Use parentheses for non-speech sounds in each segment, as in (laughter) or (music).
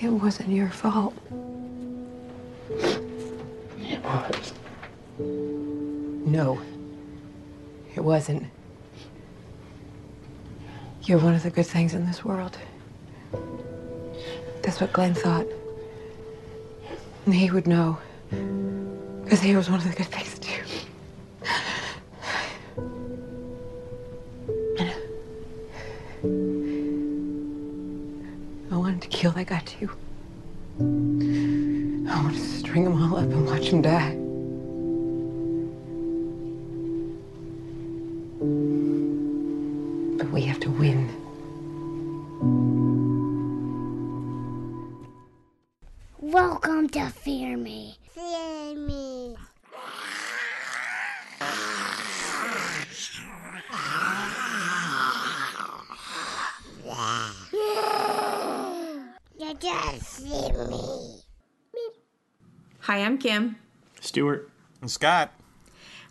It wasn't your fault. It was. No. It wasn't. You're one of the good things in this world. That's what Glenn thought. And he would know. Because he was one of the good things, too. I wanted to kill. I wanted to string them all up and watch them die.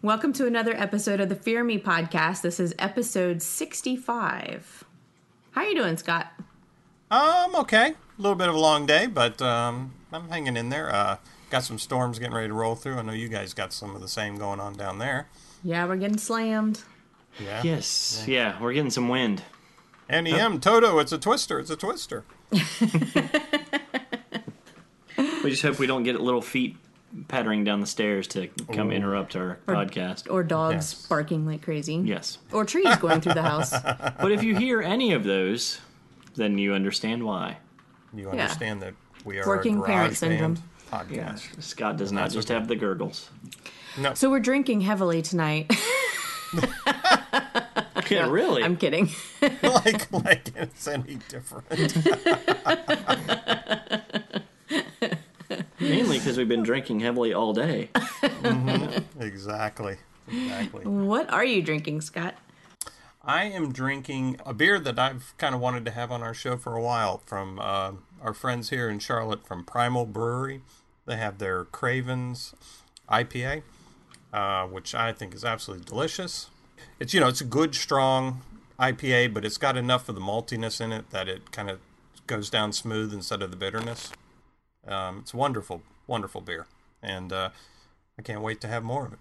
Welcome to another episode of the Fear Me podcast. This is episode 65. How you doing, Scott? I'm um, okay. A little bit of a long day, but um, I'm hanging in there. Uh, got some storms getting ready to roll through. I know you guys got some of the same going on down there. Yeah, we're getting slammed. Yeah. Yes. Yeah, we're getting some wind. NEM Toto, it's a twister. It's a twister. (laughs) (laughs) We just hope we don't get little feet pattering down the stairs to come interrupt our podcast. Or dogs Yes. barking like crazy. yes. Or trees going through the house. (laughs) But if you hear any of those, then you understand why. You understand that we are Working a parent syndrome. band podcast. Scott does not just have the gurgles. No, So we're drinking heavily tonight. (laughs) (laughs) Yeah, really? I'm kidding. like like it's any different. Mainly because we've been drinking heavily all day. exactly. Exactly. what are you drinking, Scott? I am drinking a beer that I've kind of wanted to have on our show for a while from uh, our friends here in Charlotte from Primal Brewery. They have their Cravens IPA, uh, which I think is absolutely delicious. It's you know it's a good strong IPA, but it's got enough of the maltiness in it that it kind of goes down smooth instead of the bitterness. Um, it's wonderful, wonderful beer, and uh, I can't wait to have more of it.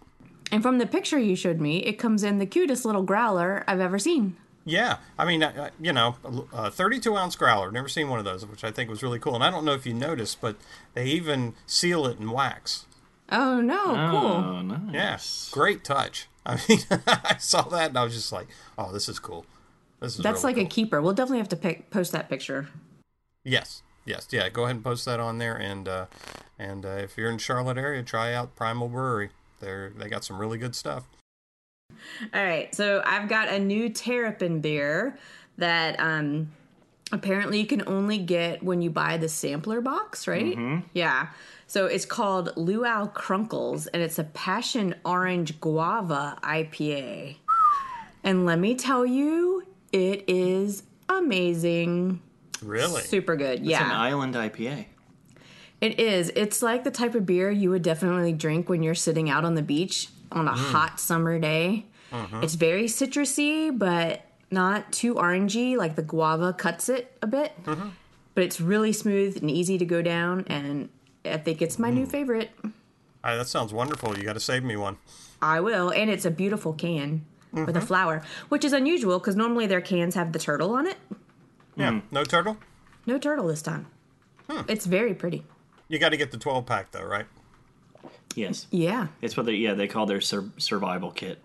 And from the picture you showed me, it comes in the cutest little growler I've ever seen. Yeah, I mean, uh, you know, a 32 ounce growler. Never seen one of those, which I think was really cool. And I don't know if you noticed, but they even seal it in wax. Oh no, cool. Oh, nice. Yeah, great touch. (laughs) I mean, (laughs) I saw that and I was just like, oh, this is cool. This is That's really like a keeper. We'll definitely have to pick, post that picture. yes, yes, yeah. Go ahead and post that on there, and uh, and uh, if you're in Charlotte area, try out Primal Brewery. They're they got some really good stuff. All right, so I've got a new Terrapin beer that um apparently you can only get when you buy the sampler box, right? Yeah. So it's called Luau Krunkles and it's a passion orange guava IPA. And let me tell you, it is amazing. Really, Super good. It's yeah. an island IPA. It is. It's like the type of beer you would definitely drink when you're sitting out on the beach on a mm. hot summer day. Uh-huh. It's very citrusy, but not too orangey. Like the guava cuts it a bit. Mm-hmm. But it's really smooth and easy to go down, and I think it's my new mm. favorite. Ah, that sounds wonderful. You got to save me one. I will, and it's a beautiful can with a mm-hmm. flower, which is unusual because normally their cans have the turtle on it. Yeah, no turtle. No turtle this time. It's very pretty. You got to get the 12 pack though, right? Yes. Yeah, It's what they, yeah, they call their sur- survival kit.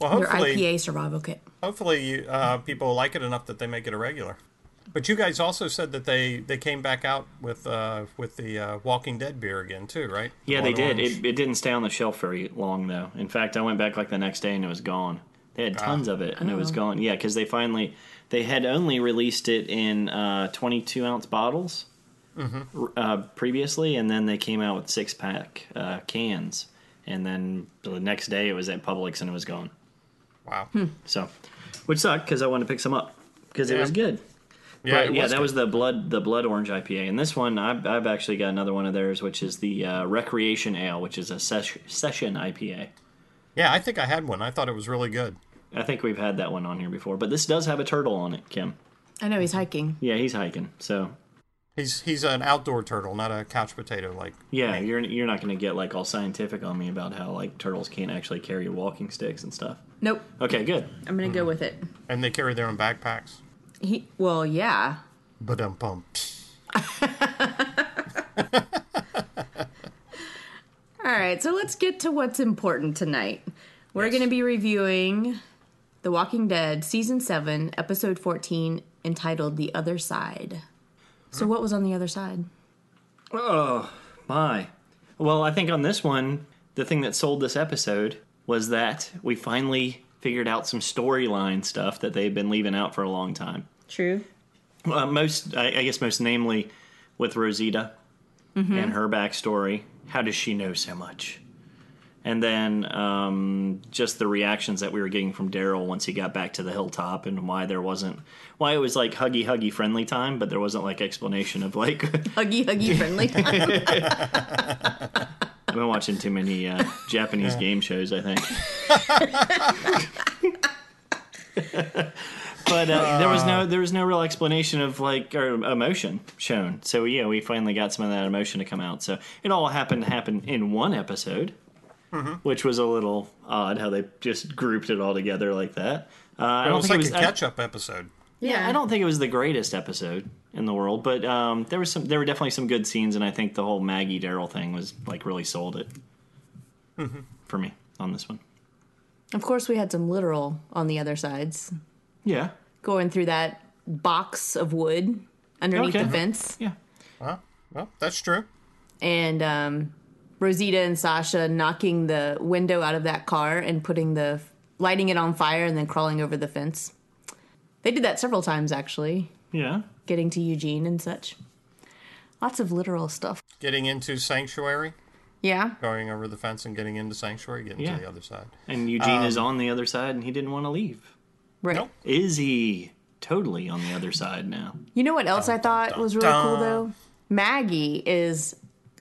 Well, their hopefully, IPA survival kit. hopefully you, uh, people like it enough that they make it a regular. But you guys also said that they, they came back out with uh, with the uh, Walking Dead beer again too, right? The Yeah, they did. It, it didn't stay on the shelf very long, though. In fact, I went back like the next day and it was gone. They had tons of it and it was gone. Yeah, because they finally they had only released it in uh, 22 ounce bottles uh, previously, and then they came out with six pack uh, cans, and then the next day it was at Publix and it was gone. wow. So, which sucked because I wanted to pick some up because it was good. Yeah, But it yeah, was that good. was the blood the blood orange IPA, and this one I've, I've actually got another one of theirs, which is the uh, Recreation Ale, which is a ses- session IPA. Yeah, I think I had one. I thought it was really good. I think we've had that one on here before, but this does have a turtle on it, Kim. I know he's hiking. Yeah, he's hiking. So He's he's an outdoor turtle, not a couch potato like. Yeah, you're you're not going to get like all scientific on me about how like turtles can't actually carry walking sticks and stuff. Nope. Okay, good. I'm gonna go with it. And they carry their own backpacks. He, well, yeah. But um pump. All right, so let's get to what's important tonight. We're Yes. going to be reviewing The Walking Dead season 7, episode 14, entitled The Other Side. So what was on the other side? Oh my. Well, I think on this one, the thing that sold this episode was that we finally figured out some storyline stuff that they've been leaving out for a long time. True. Uh, most, I, I guess, most namely with Rosita and her backstory. How does she know so much? And then um, just the reactions that we were getting from Daryl once he got back to the hilltop, and why there wasn't, why it was like huggy huggy friendly time, but there wasn't like explanation of like (laughs) Huggy, huggy, friendly time. I've been watching too many uh, Japanese game shows, I think. (laughs) but uh, there was no there was no real explanation of like or emotion shown. So yeah, we finally got some of that emotion to come out. So it all happened to happen in one episode, which was a little odd how they just grouped it all together like that. Uh, I It don't was think like it was a I- catch up episode. yeah, I don't think it was the greatest episode in the world, but um, there was some. There were definitely some good scenes, and I think the whole Maggie Daryl thing was like really sold it for me on this one. Of course, we had some literal on the other sides, Yeah, going through that box of wood underneath Okay. the fence. yeah, Well, well, that's true. and um, Rosita and Sasha knocking the window out of that car and putting the lighting it on fire and then crawling over the fence. They did that several times actually, yeah. getting to Eugene and such. Lots of literal stuff. Getting into Sanctuary, Yeah. going over the fence and getting into Sanctuary, getting Yeah. to the other side. And Eugene is um, on the other side, and he didn't want to leave. Right. Nope. Is he totally on the other side now? You know what else I thought was really cool though? Maggie is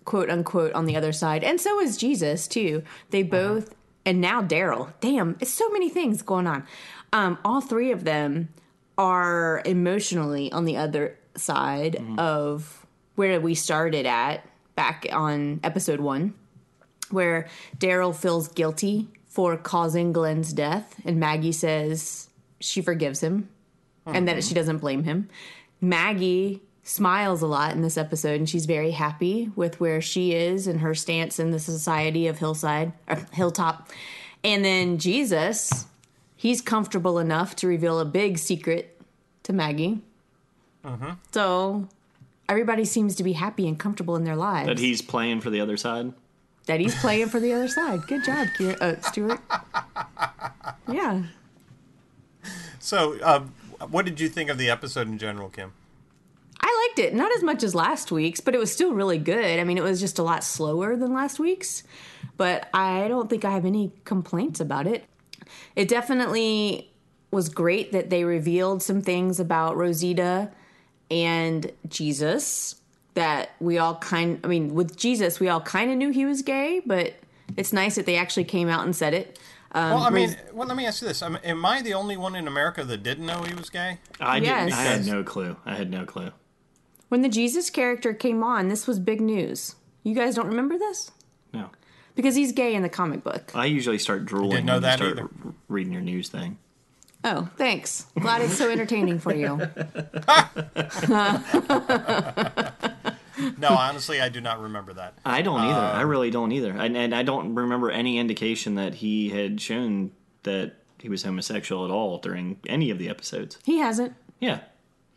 quote unquote on the other side, and so is Jesus too. They uh-huh. both, and now Daryl. Damn, it's so many things going on. Um, all three of them are emotionally on the other side mm-hmm. of where we started at back on episode one, where Daryl feels guilty for causing Glenn's death, and Maggie says she forgives him and that mm-hmm. she doesn't blame him. Maggie smiles a lot in this episode and she's very happy with where she is and her stance in the society of Hillside or Hilltop. And then Jesus, he's comfortable enough to reveal a big secret to Maggie. uh-huh. So everybody seems to be happy and comfortable in their lives. That he's playing for the other side? that he's playing for the other side. Good job, Kier- uh, Stewart. Yeah. So, uh, what did you think of the episode in general, Kim? I liked it. Not as much as last week's, but it was still really good. I mean, it was just a lot slower than last week's, but I don't think I have any complaints about it. It definitely was great that they revealed some things about Rosita and Jesus that we all kind I mean, with Jesus, we all kind of knew he was gay, but it's nice that they actually came out and said it. Um, Well, I mean, well, let me ask you this: I mean, Am I the only one in America that didn't know he was gay? I Yes. didn't. I had no clue. I had no clue. When the Jesus character came on, this was big news. You guys don't remember this? No. Because he's gay in the comic book. I usually start drooling Didn't know when that you start either. r- reading your news thing. Oh, thanks. Glad it's so (laughs) entertaining for you. (laughs) No, honestly, I do not remember that. I don't either. Um, I really don't either. And, and I don't remember any indication that he had shown that he was homosexual at all during any of the episodes. He hasn't. Yeah.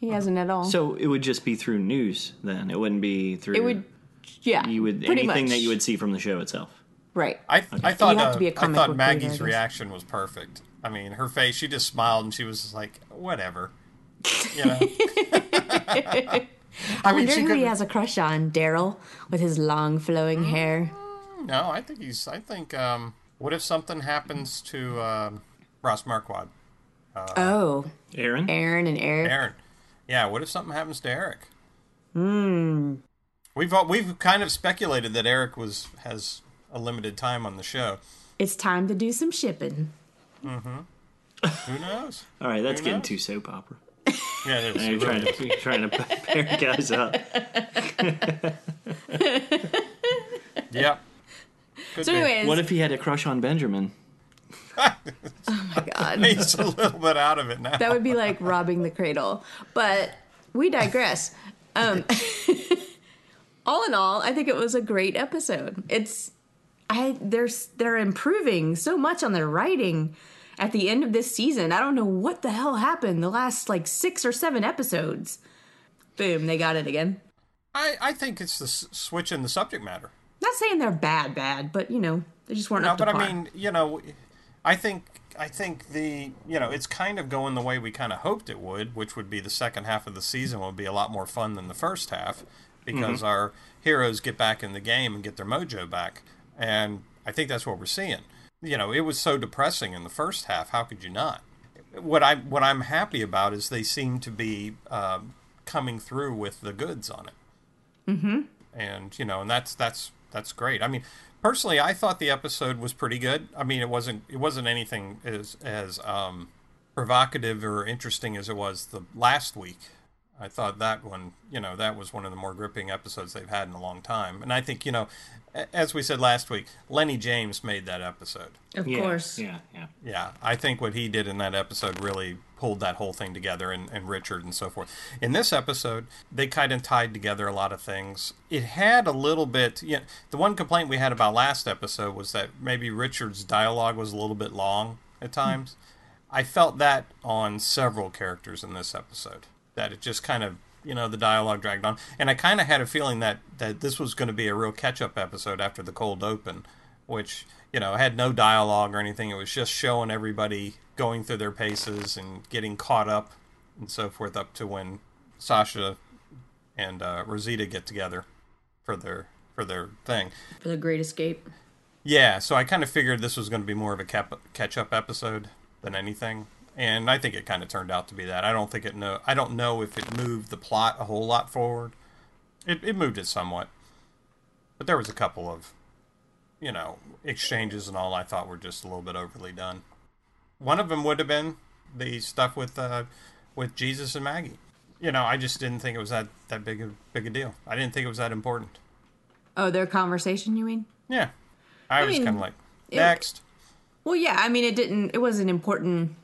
He hasn't at all. So it would just be through news then. It wouldn't be through it would, yeah. you would anything much. that you would see from the show itself. Right. I I thought have to uh, be a I comic thought book reader, I Maggie's reaction was perfect. I mean, her face, she just smiled and she was just like, whatever. You know. I, (laughs) I mean, wonder she who could. he has a crush on. Daryl with his long flowing hair. No, I think he's. I think. Um, what if something happens to um, Ross Marquand, oh, Aaron? Aaron and Eric. Aaron? Yeah. What if something happens to Eric? Hmm. We've we've kind of speculated that Eric was has a limited time on the show. It's time to do some shipping. Mhm. Who knows? All right, that's Who getting knows? too soap opera. Yeah, it is. You're trying to you're (laughs) trying to pair guys up. Yep. Could So, be. anyways, What if he had a crush on Benjamin? Oh my god, (laughs) He's a little bit out of it now. that would be like robbing the cradle. But we digress. Um, (laughs) all in all, I think it was a great episode. It's I they're they're improving so much on their writing at the end of this season. I don't know what the hell happened the last like six or seven episodes. Boom, they got it again. I, I think it's the s- switch in the subject matter. Not saying they're bad, bad, but you know they just weren't No, up to but par. I mean, you know, I think I think the you know it's kind of going the way we kind of hoped it would, which would be the second half of the season would be a lot more fun than the first half because our heroes get back in the game and get their mojo back, and I think that's what we're seeing. You know, it was so depressing in the first half. How could you not? What I what I'm happy about is they seem to be um, coming through with the goods on it Mm-hmm. and you know, and that's that's that's great. I mean, personally, I thought the episode was pretty good. I mean, it wasn't it wasn't anything as as um, provocative or interesting as it was the last week. I thought that one, you know, that was one of the more gripping episodes they've had in a long time. And I think, you know, as we said last week, Lennie James made that episode. of Yeah, course, Yeah, yeah. Yeah, I think what he did in that episode really pulled that whole thing together, and, and Richard and so forth. In this episode, they kind of tied together a lot of things. It had a little bit. Yeah, the one complaint we had about last episode was that maybe Richard's dialogue was a little bit long at hmm. times. I felt that on several characters in this episode. That it just kind of you know the dialogue dragged on, and I kind of had a feeling that that this was going to be a real catch up episode after the cold open, which you know had no dialogue or anything. It was just showing everybody going through their paces and getting caught up and so forth up to when Sasha and uh, Rosita get together for their for their thing. for the Great Escape. Yeah, so I kind of figured this was going to be more of a cap- catch-up episode than anything, and I think it kind of turned out to be that. I don't think it no, I don't know if it moved the plot a whole lot forward. It it moved it somewhat, but there was a couple of, you know, exchanges and all I thought were just a little bit overly done. One of them would have been the stuff with uh, with Jesus and Maggie. You know, I just didn't think it was that that big a big a deal. I didn't think it was that important. Oh, their conversation, you mean? Yeah, I, was kind of like it- next. Well, yeah. I mean, it didn't. It wasn't important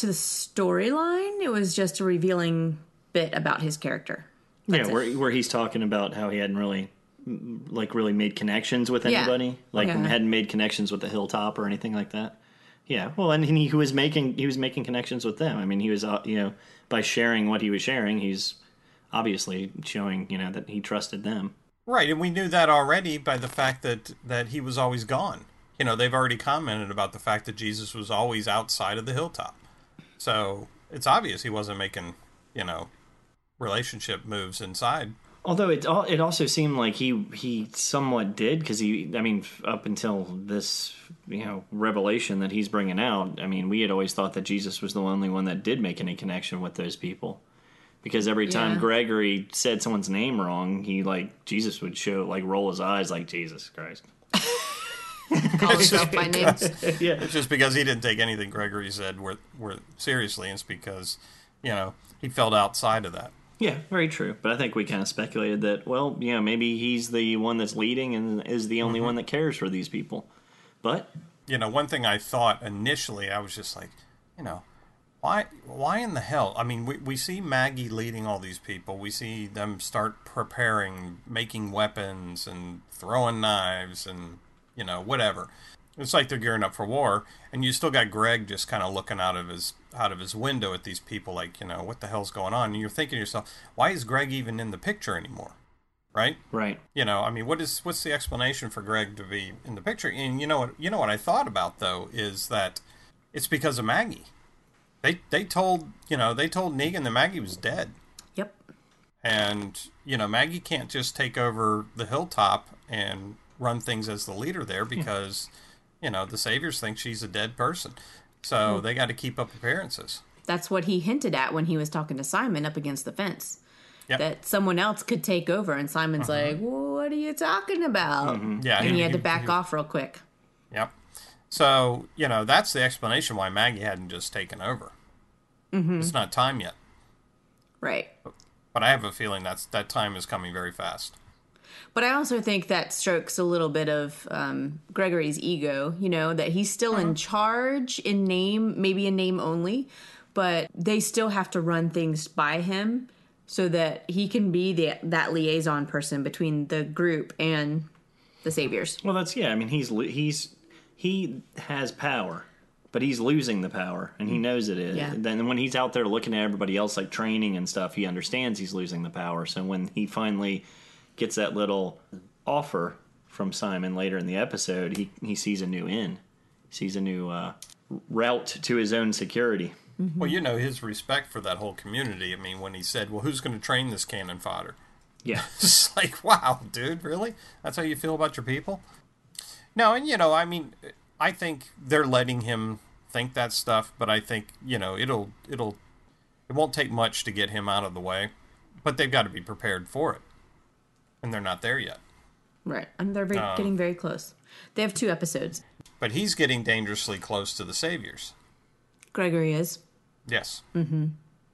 to the storyline. It was just a revealing bit about his character. That's yeah, it. where where he's talking about how he hadn't really mm, like really made connections with Yeah. anybody, like Yeah. hadn't made connections with the hilltop or anything like that. Yeah, well, and he, he was making he was making connections with them. I mean, he was uh, you know by sharing what he was sharing, he's obviously showing you know that he trusted them. Right, and we knew that already by the fact that that he was always gone. You know, they've already commented about the fact that Jesus was always outside of the hilltop. So it's obvious he wasn't making, you know, relationship moves inside. Although it it also seemed like he he somewhat did because he I mean up until this you know revelation that he's bringing out I mean we had always thought that Jesus was the only one that did make any connection with those people because every time Yeah. Gregory said someone's name wrong he like Jesus would show like roll his eyes like Jesus Christ (laughs) Call himself by name. (laughs) yeah It's just because he didn't take anything Gregory said were, were seriously, and it's because, you know, he felt outside of that. yeah very true but I think we kind of speculated that well you know maybe he's the one that's leading and is the only mm-hmm. one that cares for these people but you know, one thing I thought initially, I was just like, you know, why, why in the hell? I mean, we, we see Maggie leading all these people. We see them start preparing, making weapons and throwing knives and, you know, whatever. It's like they're gearing up for war, and you still got Greg just kind of looking out of his out of his window at these people, like, you know, what the hell's going on? And you're thinking to yourself, why is Greg even in the picture anymore? Right? right you know i mean what is what's the explanation for greg to be in the picture and you know what you know what i thought about though is that it's because of maggie they they told you know they told negan that maggie was dead Yep. and you know maggie can't just take over the hilltop and run things as the leader there hmm. because you know the saviors think she's a dead person so hmm. they got to keep up appearances That's what he hinted at when he was talking to Simon up against the fence. Yep. That someone else could take over, and Simon's uh-huh. like, "What are you talking about?" Mm-hmm. yeah And he had to back off real quick. Yep. So, you know, that's the explanation why Maggie hadn't just taken over. Mm-hmm. It's not time yet. Right. But I have a feeling that's that time is coming very fast. But I also think that strokes a little bit of um, Gregory's ego, you know, that he's still in charge in name, maybe in name only, but they still have to run things by him so that he can be the, that liaison person between the group and the saviors. Well, that's yeah. I mean, he's he's he has power, but he's losing the power, and he knows it is. Yeah. Then when he's out there looking at everybody else like training and stuff, he understands he's losing the power. So when he finally gets that little offer from Simon later in the episode, he he sees a new in, sees a new uh, route to his own security. Well, you know his respect for that whole community. I mean, when he said, "Well, who's going to train this cannon fodder?" Yeah. (laughs) It's like, wow, dude, really? That's how you feel about your people? No, and you know, I mean, I think they're letting him think that stuff, but I think you know it'll it'll it won't take much to get him out of the way, but they've got to be prepared for it, and they're not there yet. Right. And they're very, getting very close. They have two episodes. But he's getting dangerously close to the saviors. Gregory is. Yes. Mm-hmm.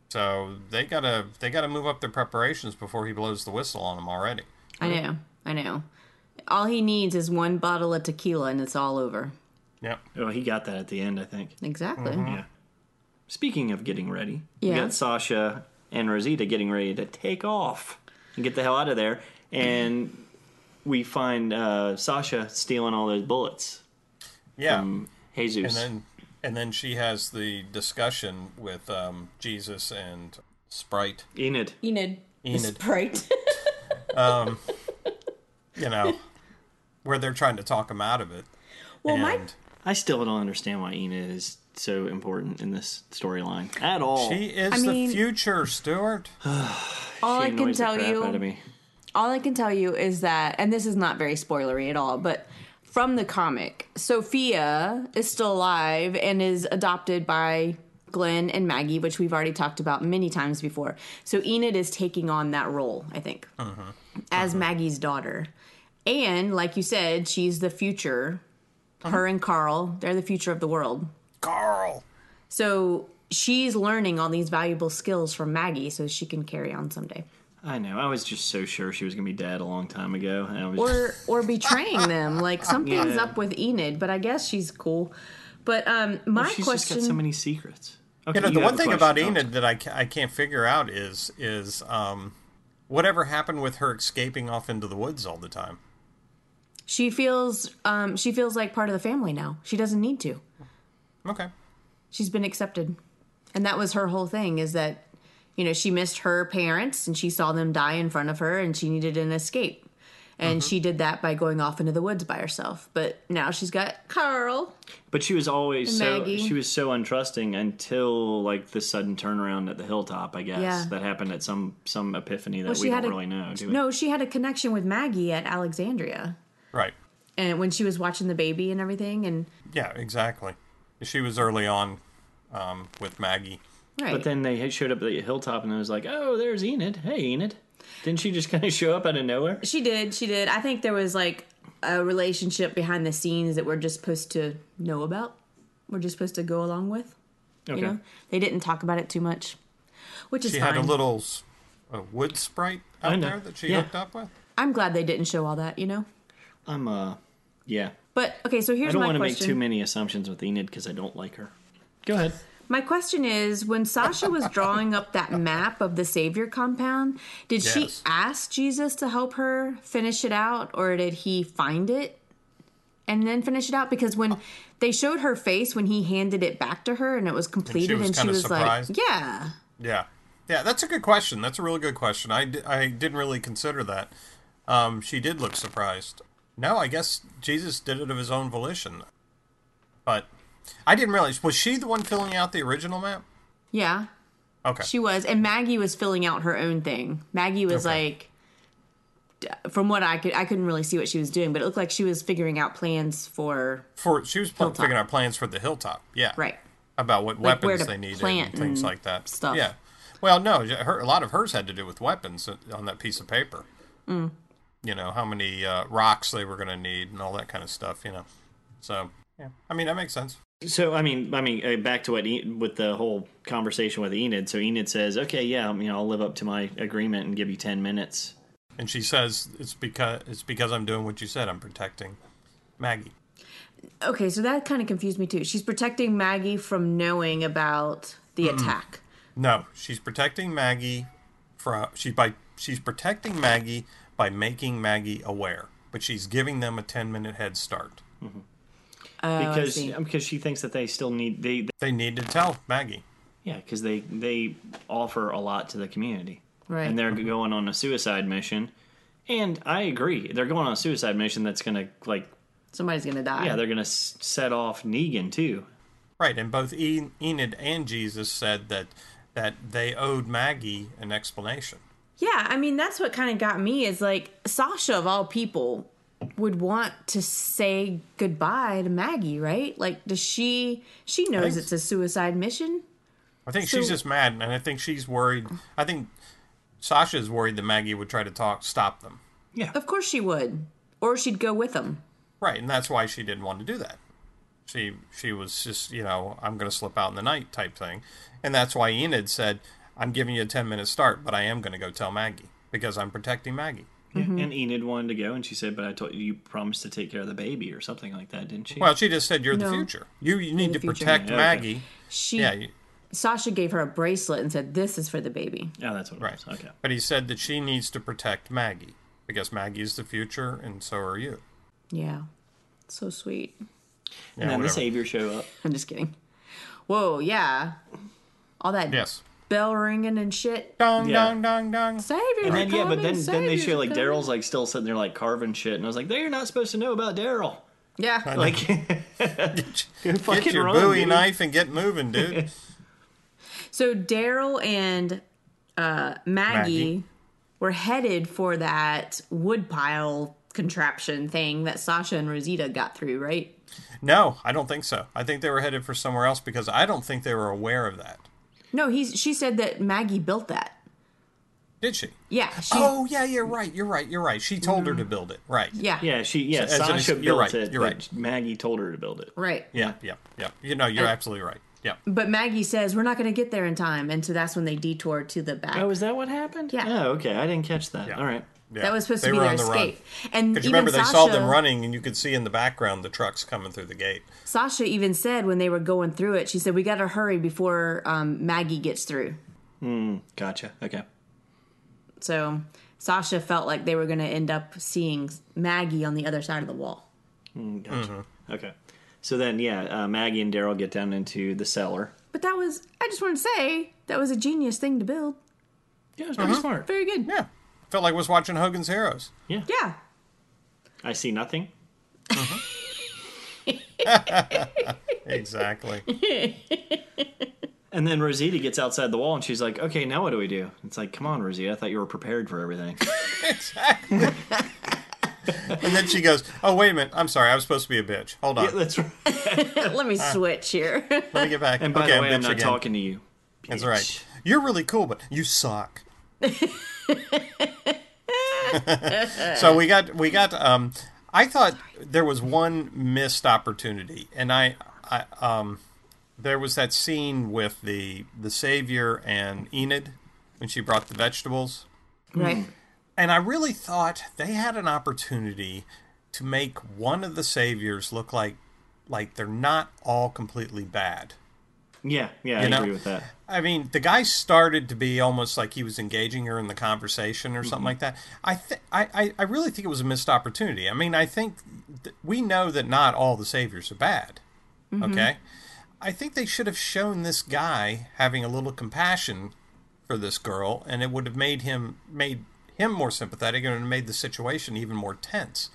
So they gotta they gotta move up their preparations before he blows the whistle on them already. I know. I know. All he needs is one bottle of tequila and it's all over. Yep. Oh, he got that at the end, I think. Exactly. Yeah. Speaking of getting ready, we got Sasha and Rosita getting ready to take off and get the hell out of there, and we find uh, Sasha stealing all those bullets Yeah. from Jesus. and then and then she has the discussion with um, Jesus and Sprite. Enid. Enid. Enid. Sprite. (laughs) You know, where they're trying to talk him out of it. well, my I still don't understand why Enid is so important in this storyline at all. she is I mean- the future, Stewart. (sighs) all I can tell you out of me. All I can tell you is that, and this is not very spoilery at all, but from the comic, Sophia is still alive and is adopted by Glenn and Maggie, which we've already talked about many times before. So Enid is taking on that role, I think, uh-huh. as uh-huh. Maggie's daughter. And like you said, she's the future. Uh-huh. Her and Carl, they're the future of the world. Carl. So she's learning all these valuable skills from Maggie so she can carry on someday. I know. I was just so sure she was gonna be dead a long time ago. And I was or or betraying them. Like (laughs) something's Yeah. up with Enid, but I guess she's cool. But um, my she's question, just got so many secrets. Okay, You know, the one thing question. about. Enid that I, I can't figure out is is um, whatever happened with her escaping off into the woods all the time. she feels um, she feels like part of the family now. She doesn't need to. Okay. She's been accepted, and that was her whole thing. Is that you know she missed her parents and she saw them die in front of her, and she needed an escape. And Mm-hmm. she did that by going off into the woods by herself. But now she's got Carl. But she was always so Maggie. she was so untrusting until like the sudden turnaround at the hilltop. I guess Yeah. that happened at some some epiphany that Well, we she don't a- really know. Do we? No, she had a connection with Maggie at Alexandria. Right. and when she was watching the baby and everything and Yeah, exactly. She was early on um, with Maggie. Right But then they showed up at the hilltop and it was like, oh, there's Enid. Hey, Enid. Didn't she just (laughs) kind of show up out of nowhere? she did she did i think there was like a relationship behind the scenes that we're just supposed to know about we're just supposed to go along with Okay. you know they didn't talk about it too much which is She fine had a little s- a wood sprite out there that she Yeah. hooked up with. i'm glad they didn't show all that you know I'm uh, yeah. but okay so here's I don't want to make too many assumptions with Enid because I don't like her. Go ahead. My question is when sasha was drawing up that (laughs) map of the savior compound did she ask jesus to help her finish it out or did he find it and then finish it out because when they showed her face when he handed it back to her and it was completed was and she was, surprised? like yeah Yeah. Yeah, that's a good question. That's a really good question. I, I didn't really consider that. Um, she did look surprised. No, I guess Jesus did it of his own volition. But I didn't realize. Was she the one filling out the original map? yeah Okay. she was and maggie was filling out her own thing maggie was Okay. like from what i could i couldn't really see what she was doing but it looked like she was figuring out plans for for she was pl- Hilltop. figuring out plans for the hilltop. Yeah. right About what Like where weapons to they needed plant and things and like that. stuff. Yeah. Well, no, her, a lot of hers had to do with weapons on that piece of paper. Mm. You know how many uh, rocks they were going to need and all that kind of stuff. You know, so yeah. I mean that makes sense. So I mean, I mean, uh, back to what E- with the whole conversation with Enid. So Enid says, "Okay, yeah, you know, I'll live up to my agreement and give you ten minutes." And she says it's because it's because I'm doing what you said. I'm protecting Maggie. Okay, so that kind of confused me too. She's protecting Maggie from knowing about the attack. No, she's protecting Maggie from she's by she's protecting Maggie by making Maggie aware, but she's giving them a 10 minute head start. Oh, because because um, she thinks that they still need they They need to tell Maggie. yeah because they they offer a lot to the community Right. and they're going on a suicide mission and I agree they're going on a suicide mission that's gonna like Somebody's gonna die. yeah they're gonna s- set off Negan too Right, and both En- Enid and Jesus said that that they owed Maggie an explanation. Yeah, I mean that's what kind of got me is like Sasha of all people would want to say goodbye to Maggie, right? Like does she she knows Thanks. it's a suicide mission? I think she's just mad, and I think she's worried. I think Sasha's worried that Maggie would try to talk, stop them. yeah Of course she would. Or she'd go with them. Right, and that's why she didn't want to do that. She she was just you know I'm going to slip out in the night type thing, and that's why Enid said I'm giving you a 10 minute start, but I am going to go tell Maggie because I'm protecting Maggie. Yeah, mm-hmm. and Enid wanted to go, and she said, "But I told you you promised to take care of the baby or something like that, didn't she?" Well, she just said you're No. the future. You you need to future. protect Yeah, okay. Maggie. She Yeah, you- Sasha gave her a bracelet and said, This is for the baby. oh, that's what it right. was. Okay, But he said that she needs to protect Maggie because Maggie is the future, and so are you. Yeah. So sweet. Yeah, and then the savior show up. (laughs) I'm just kidding. Whoa, yeah. All that Yes. Bell ringing and shit. Dong Yeah. dong dong dong. Savior. And then yeah, but then then they show like Daryl's like still sitting there like carving shit, and I was like, "They're not supposed to know about Daryl." Yeah. Like, (laughs) (laughs) Get fucking your run, Bowie dude. knife and get moving, dude. (laughs) So Daryl and uh, Maggie, Maggie. were headed for that woodpile contraption thing that Sasha and Rosita got through, right? no, I don't think so. I think they were headed for somewhere else because I don't think they were aware of that. No, he's she said that Maggie built that. Did she? Yeah. Oh, she, oh yeah, you're right. You're right. You're right. She told her to mm-hmm. build it. Right. yeah. yeah, she yeah, as an ex- Sasha you're built right, it. you're right. Maggie told her to build it. Right. Yeah. Yeah. Yeah. You know, you're absolutely right. Yeah. But Maggie says we're not going to get there in time, and so that's when they detour to the back. Oh, is that what happened? Yeah. Oh, okay. I didn't catch that. Yeah. All right. Yeah. that was supposed They to be were their on the run. escape. And Because even remember, they Sasha, saw them running, and you could see in the background the trucks coming through the gate. Sasha even said when they were going through it, she said, "We got to hurry before um, Maggie gets through." Gotcha. Okay. So Sasha felt like they were going to end up seeing Maggie on the other side of the wall. Mm, Gotcha. Mm-hmm. Okay. So then, yeah, uh, Maggie and Daryl get down into the cellar. But that was, I just want to say, that was a genius thing to build. Yeah, it was pretty smart. Very good. Yeah. Felt like I was watching Hogan's Heroes. Yeah. Yeah. I see nothing. Mm-hmm. (laughs) Exactly. And then Rosita gets outside the wall and she's like, okay, now what do we do? It's like, come on, Rosita. I thought you were prepared for everything. (laughs) (laughs) exactly. and then she goes, "Oh wait a minute. I'm sorry. I was supposed to be a bitch. Hold on. yeah, that's right. Let me ah. switch here. Let me get back." And by okay, the way, I'm bitch not again. talking to you. That's bitch. right. You're really cool, but you suck. (laughs) so we got we got um I thought there was one missed opportunity and I I um there was that scene with the the savior and Enid when she brought the vegetables right. and I really thought they had an opportunity to make one of the saviors look like like they're not all completely bad. Yeah, yeah, I know? agree with that. I mean, the guy started to be almost like he was engaging her in the conversation or Mm-hmm. something like that. I, th- I, I, really think it was a missed opportunity. I mean, I think th- we know that not all the saviors are bad. Mm-hmm. Okay, I think they should have shown this guy having a little compassion for this girl, and it would have made him made him more sympathetic and it would have made the situation even more tense.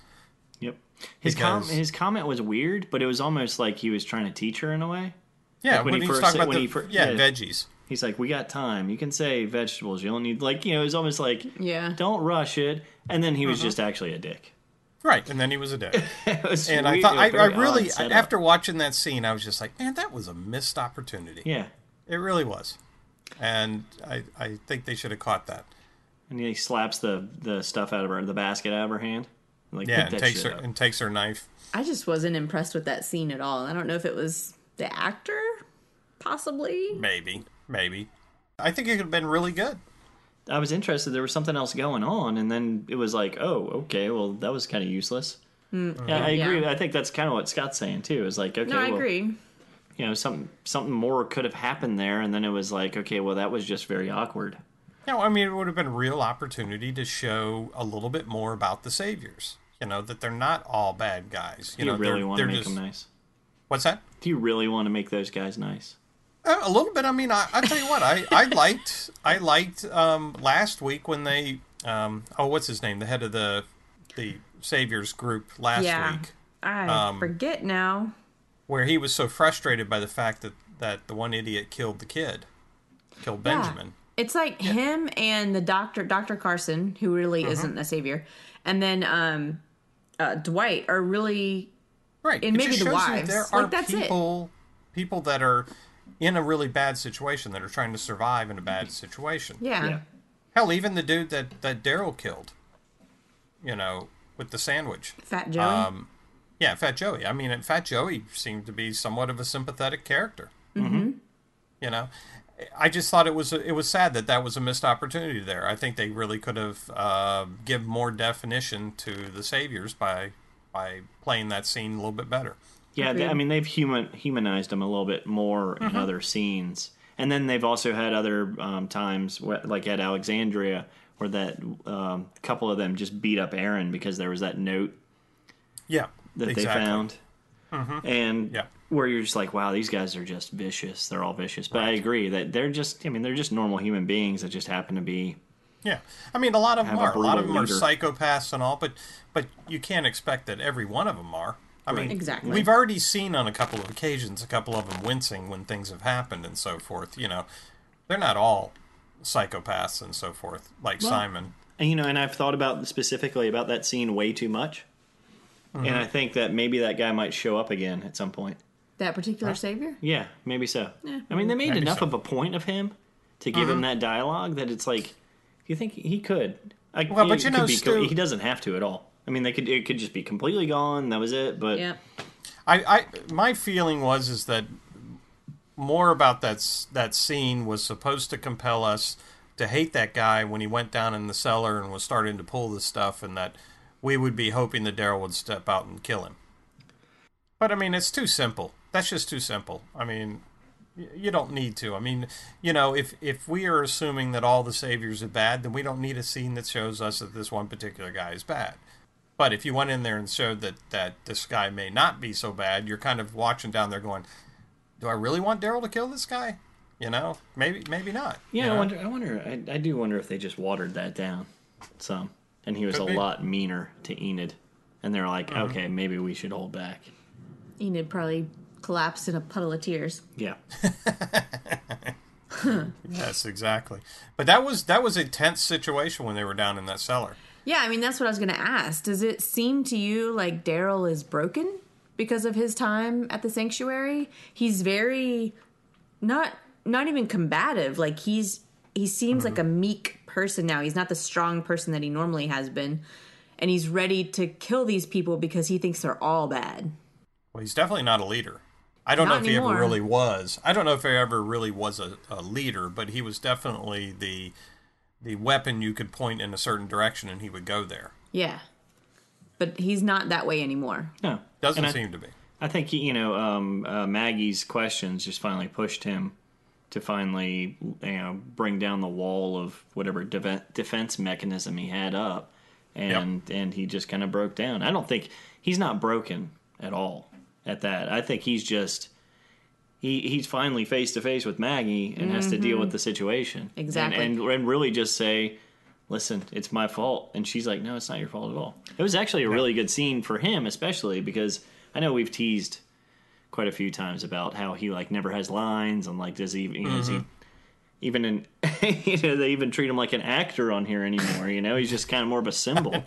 Yep. His com- his comment was weird, but it was almost like he was trying to teach her in a way. Yeah, Like when when, he he first talking about when the he first yeah, yeah. veggies. He's like, "We got time. You can say vegetables. You don't need like you know." It's almost like, Yeah. don't rush it." And then he was mm-hmm. just actually a dick. Right, and then he was a dick. (laughs) Was And I thought I, very really after watching that scene, I was just like, man, that was a missed opportunity. yeah, It really was, and I I think they should have caught that. and he slaps the the stuff out of her, the basket out of her hand. Like, Yeah, and takes her up. and takes her knife. I just wasn't impressed with that scene at all. I don't know if it was the actor, possibly. Maybe, maybe. I think it could have been really good. I was interested. There was something else going on, and then it was like, oh, okay, well, that was kind of useless. Mm, yeah, I agree. Yeah. I think that's kind of what Scott's saying too. Is like, okay, No, I well, agree. you know, something something more could have happened there, and then it was like, okay, well, that was just very awkward. No, I mean, it would have been a real opportunity to show a little bit more about the saviors. You know, that they're not all bad guys. You you know, really they're, want to they're make just, them nice? What's that? Do you really want to make those guys nice? Uh, a little bit. I mean, I, I tell you what, I, I (laughs) liked I liked um, last week when they um, oh what's his name the head of the the Saviors group last Yeah. week I Um, forget now. where he was so frustrated by the fact that that the one idiot killed the kid, killed Yeah. Benjamin. It's like him and the doctor, Dr. Carson, who really Uh-huh. isn't a savior, and then um, uh, Dwight are really Right. And it maybe the shows you wives. There Like, are that's it. people people that are in a really bad situation that are trying to survive in a bad situation. yeah. Yeah. Hell, even the dude that that Daryl killed, you know, with the sandwich. Fat Joey. Um, yeah, Fat Joey. I mean, Fat Joey seemed to be somewhat of a sympathetic character. Mm-hmm. You know, I just thought it was it was sad that that was a missed opportunity there. I think they really could have uh, give more definition to the saviors by by playing that scene a little bit better. Yeah, they, I mean they've human humanized them a little bit more Mm-hmm. in other scenes, and then they've also had other um, times, where, like at Alexandria, where that um, couple of them just beat up Aaron because there was that note Yeah, that exactly. they found, and Yeah. where you're just like, wow, these guys are just vicious. They're all vicious. But I agree that they're just, I mean, they're just normal human beings that just happen to be. Yeah, I mean, a lot of them Have a are. A lot of them brutal are psychopaths and all, but but you can't expect that every one of them are. I mean, Exactly. We've already seen on a couple of occasions a couple of them wincing when things have happened and so forth. You know, they're not all psychopaths and so forth, like Simon. And you know, and I've thought about specifically about that scene way too much, Mm-hmm. and I think that maybe that guy might show up again at some point. that particular savior? Yeah, maybe so. I mean, they made Maybe enough so. of a point of him to give Mm-hmm. him that dialogue that it's like, you think he could? I, Well, but you know, be, Stu- he doesn't have to at all. I mean, they could it could just be completely gone. That was it. But Yeah. I, I, my feeling was is that more about that that scene was supposed to compel us to hate that guy when he went down in the cellar and was starting to pull the stuff, and that we would be hoping that Daryl would step out and kill him. But I mean, it's too simple. That's just too simple. I mean, y- you don't need to. I mean, you know, if if we are assuming that all the saviors are bad, then we don't need a scene that shows us that this one particular guy is bad. But if you went in there and showed that that this guy may not be so bad, you're kind of watching down there going, "Do I really want Daryl to kill this guy?" You know, maybe maybe not. yeah, you I wonder. I wonder. I, I do wonder if they just watered that down some, and he was Could a be. lot meaner to Enid, and they're like, Mm-hmm. okay, maybe we should hold back. Enid probably collapsed in a puddle of tears. Yeah, (laughs) Yes, exactly. But that was that was a tense situation when they were down in that cellar. Yeah, I mean that's what I was going to ask. Does it seem to you like Daryl is broken because of his time at the sanctuary? He's very not not even combative. Like he's he seems like a mm-hmm. meek person now. He's not the strong person that he normally has been. And he's ready to kill these people because he thinks they're all bad. Well, he's definitely not a leader. I don't Not know if he ever really was. I don't know if he ever really was a, a leader, but he was definitely the the weapon you could point in a certain direction and he would go there. Yeah. But he's not that way anymore. no, Doesn't And I- seem to be. I think he, you know um, uh, Maggie's questions just finally pushed him to finally you know bring down the wall of whatever deve- defense mechanism he had up, and and he just kind of broke down. I don't think he's not broken at all at that. I think he's just he he's finally face to face with Maggie and has to deal with the situation Exactly. and, and really just say. Listen, it's my fault. And she's like, no, it's not your fault at all. It was actually a really good scene for him, especially because I know we've teased quite a few times about how he like never has lines and like does he you know, is he even in (laughs) you know they even treat him like an actor on here anymore you know he's just kind of more of a symbol (laughs) Is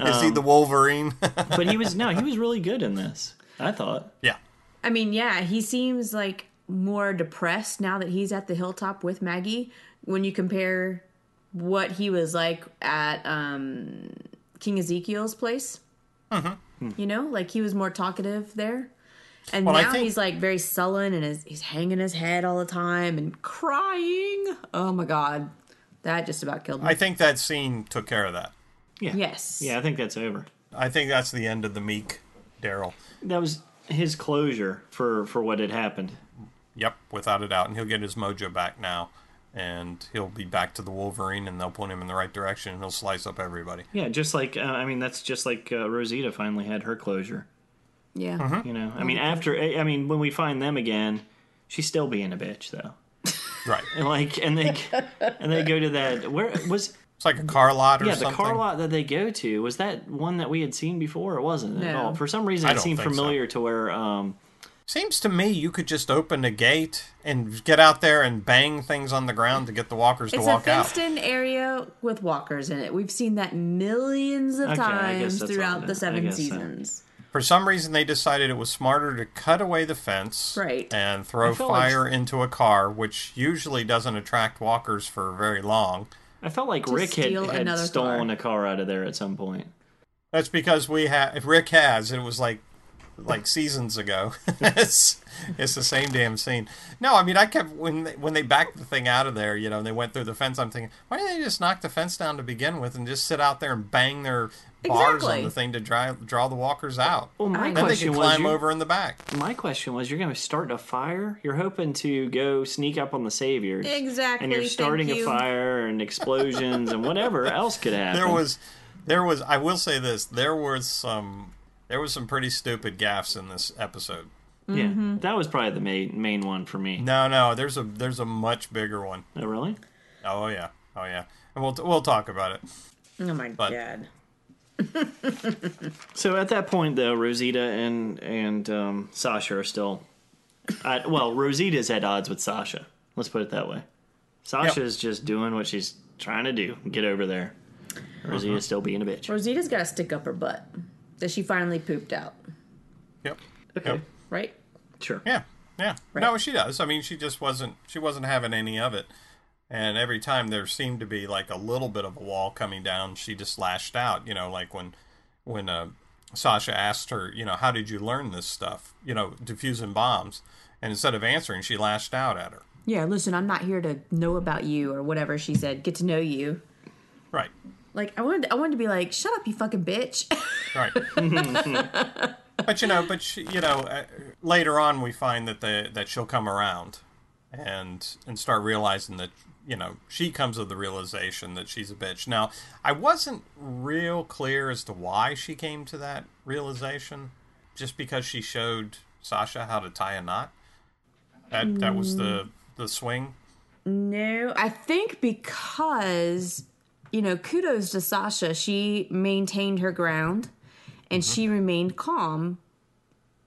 Um, he the Wolverine? but he (laughs) was no he was really good in this i thought yeah. I mean, yeah, he seems like more depressed now that he's at the hilltop with Maggie when you compare what he was like at um, King Ezekiel's place. You know, like he was more talkative there. And Well, now think- he's like very sullen and is, he's hanging his head all the time and crying. Oh my god, that just about killed me. I think that scene took care of that. Yeah. Yes. Yeah, I think that's over. I think that's the end of the meek Daryl. That was his closure for for what had happened. Yep, without a doubt, and he'll get his mojo back now, and he'll be back to the Wolverine, and they'll point him in the right direction, and he'll slice up everybody. Yeah, just like uh, I mean, that's just like uh, Rosita finally had her closure. yeah. Mm-hmm. You know, I mean, after I mean, when we find them again, she's still being a bitch though. Right. (laughs) And like, and they and they go to that where was It's like a car lot or yeah the car lot that they go to was that one that we had seen before? It wasn't at all. For some reason, I it seemed think so. familiar to where um Seems to me you could just open a gate and get out there and bang things on the ground to get the walkers It's to walk out. It's a fenced-in area with walkers in it. We've seen that millions of Okay, times throughout the seven guess so. seasons. For some reason, they decided it was smarter to cut away the fence Right. and throw I felt like- fire into a car, which usually doesn't attract walkers for very long. I felt like Rick had, had stolen car. a car out of there at some point. That's because we have. If Rick has, it was like like seasons ago. (laughs) it's, it's the same damn scene. No, I mean I kept when they, when they backed the thing out of there, you know, and they went through the fence. I'm thinking, why didn't they just knock the fence down to begin with and just sit out there and bang their bars Exactly. on the thing to draw draw the walkers out? Well, my I know. then they question could was, climb you- over in the back. my question was, you're going to start a fire? You're hoping to go sneak up on the saviors, Exactly, and you're thank starting a fire and explosions and whatever (laughs) else could happen. There was, there was. I will say this: there was some, there was some pretty stupid gaffes in this episode. yeah, Mm-hmm. that was probably the main main one for me. No, no, there's a there's a much bigger one. Oh, really? Oh yeah, oh yeah, and we'll we'll talk about it. Oh my But- god. (laughs) So at that point, though, Rosita and and um, Sasha are still, at, well, Rosita's at odds with Sasha. Let's put it that way. Sasha's just doing what she's trying to do, get over there. Rosita's still being a bitch. Rosita's got to stick up her butt that she finally pooped out, Yep. Okay, Yep. right? sure. Yeah. Yeah. Right. No, she does. I mean, she just wasn't. She wasn't having any of it. And every time there seemed to be like a little bit of a wall coming down, she just lashed out. You know, like when when uh, Sasha asked her, you know, how did you learn this stuff? You know, diffusing bombs. And instead of answering, she lashed out at her. Yeah, listen, I'm not here to know about you or whatever she said. Get to know you. Right. Like I wanted, I wanted to be like, shut up, you fucking bitch. (laughs) Right. (laughs) but you know, but she, you know, uh, later on we find that the that she'll come around, and and start realizing that you know she comes to the realization that she's a bitch. Now, I wasn't real clear as to why she came to that realization, just because she showed Sasha how to tie a knot. That that was the the swing. No, I think because you know, kudos to Sasha. She maintained her ground and she mm-hmm. remained calm.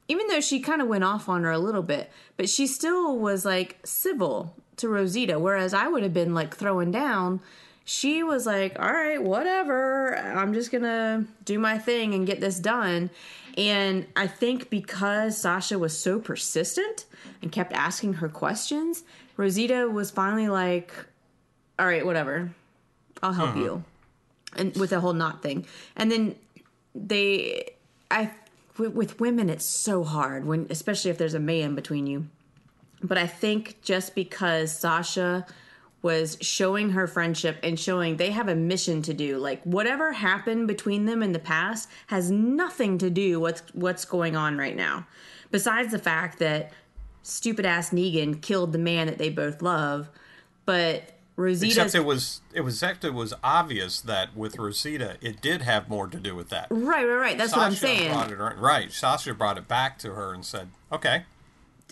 Even though she kind of went off on her a little bit, but she still was like civil to Rosita. Whereas I would have been like throwing down. She was like, all right, whatever. I'm just going to do my thing and get this done. And I think because Sasha was so persistent and kept asking her questions, Rosita was finally like, all right, whatever. I'll help uh-huh. you. And with the whole knot thing. And then they, I, with, with women, it's so hard when, especially if there's a man between you. But I think just because Sasha was showing her friendship and showing they have a mission to do, like whatever happened between them in the past has nothing to do with what's going on right now. Besides the fact that stupid ass Negan killed the man that they both love, but Rosita's Except it was it was except it was obvious that with Rosita it did have more to do with that. right, right, right. That's what I'm saying. It, right. Sasha brought it back to her and said, "Okay,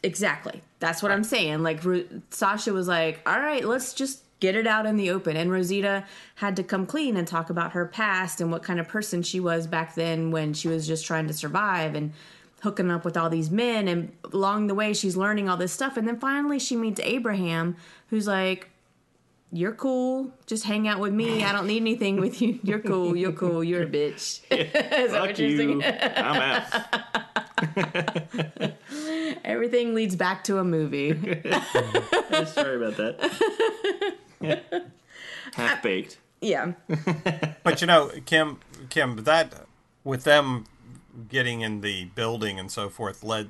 Exactly. That's what I'm saying. Like Ro- Sasha was like, "All right, let's just get it out in the open." And Rosita had to come clean and talk about her past and what kind of person she was back then when she was just trying to survive and hooking up with all these men and along the way she's learning all this stuff and then finally she meets Abraham who's like you're cool. Just hang out with me. I don't need anything with you. You're cool. You're cool. You're a bitch. (laughs) Is that Fuck what you're you. saying? I'm out. (laughs) Everything leads back to a movie. (laughs) Sorry about that. Half baked. yeah. But you know, Kim, Kim, that with them getting in the building and so forth led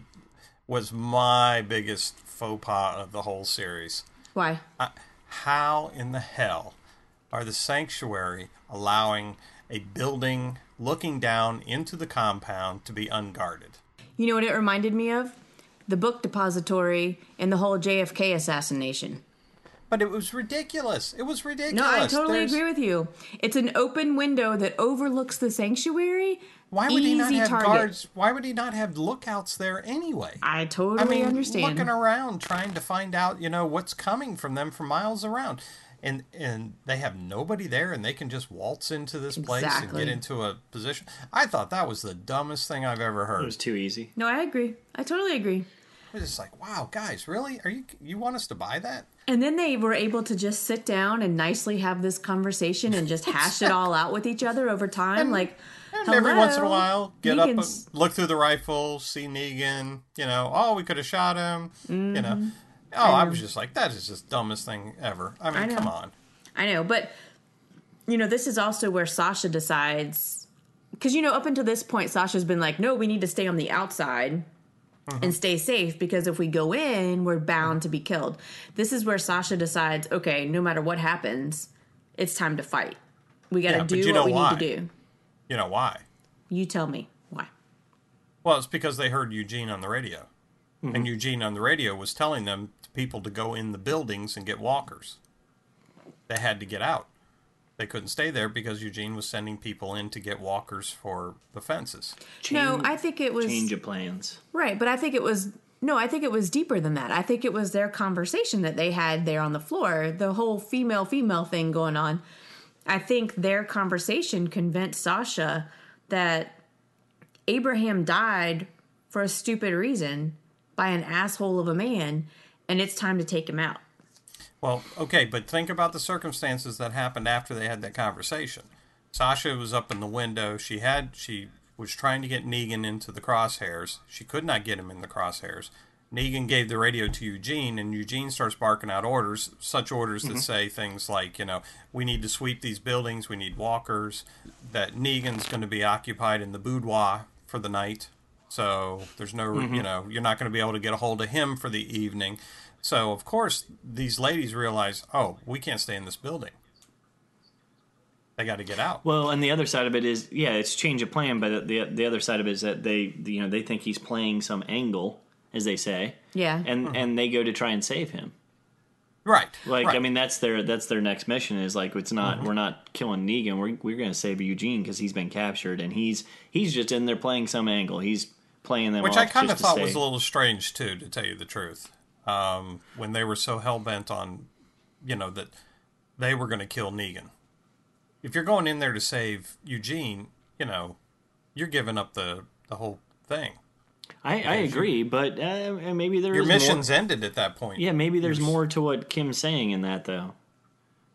was my biggest faux pas of the whole series. Why? How in the hell are the sanctuary allowing a building looking down into the compound to be unguarded? You know what it reminded me of? The book depository and the whole JFK assassination. But it was ridiculous. It was ridiculous. No, I totally There's- agree with you. It's an open window that overlooks the sanctuary. Why would he not have target. guards? Why would he not have lookouts there anyway? I totally I mean, understand. looking around, trying to find out, you know, what's coming from them for miles around, and and they have nobody there, and they can just waltz into this place and get into a position. I thought that was the dumbest thing I've ever heard. It was too easy. no, I agree. I totally agree. It's just like, wow, guys, really? Are you you want us to buy that? And then they were able to just sit down and nicely have this conversation and just hash it all out with each other over time. like, And every once in a while, get up, Negan's- and look through the rifle, see Negan. You know, oh, we could have shot him. You know, mm-hmm. oh, I was just like, that is just dumbest thing ever. I mean, I come on. I know, but you know, this is also where Sasha decides because you know, up until this point, Sasha's been like, "No, we need to stay on the outside and stay safe because if we go in, we're bound to be killed." This is where Sasha decides, "Okay, no matter what happens, it's time to fight. We got to Yeah, do you what know we why? need to do." You know why? You tell me why. Well, it's because they heard Eugene on the radio. Mm-hmm. And Eugene on the radio was telling them people to go in the buildings and get walkers. They had to get out. They couldn't stay there because Eugene was sending people in to get walkers for the fences. no, I think it was Change of plans. Right, but I think it was no, I think it was deeper than that. I think it was their conversation that they had there on the floor, the whole female female thing going on. I think their conversation convinced Sasha that Abraham died for a stupid reason by an asshole of a man and it's time to take him out. Well, okay, but think about the circumstances that happened after they had that conversation. Sasha was up in the window. She had she was trying to get Negan into the crosshairs. She could not get him in the crosshairs. Negan gave the radio to Eugene, and Eugene starts barking out orders, such orders that mm-hmm. say things like, you know, we need to sweep these buildings, we need walkers, that Negan's going to be occupied in the boudoir for the night. So there's no, mm-hmm. you know, you're not going to be able to get a hold of him for the evening. So of course these ladies realize, oh, we can't stay in this building. They got to get out. Well, and the other side of it is, yeah, it's change of plan, but the the other side of it is that they, you know, they think he's playing some angle, as they say, Yeah. and hmm. and they go to try and save him. Right. Like, right. I mean, that's their that's their next mission is like it's not hmm. we're not killing Negan, we're we're going to save Eugene because he's been captured and he's he's just in there playing some angle. He's playing them, which off I kind of thought stay- was a little strange too, to tell you the truth. Um, when they were so hell bent on, you know, that they were going to kill Negan. If you're going in there to save Eugene, you know, you're giving up the the whole thing. I, I agree, but uh, maybe there Your is more- mission's ended at that point. Yeah, maybe there's more to what Kim's saying in that though.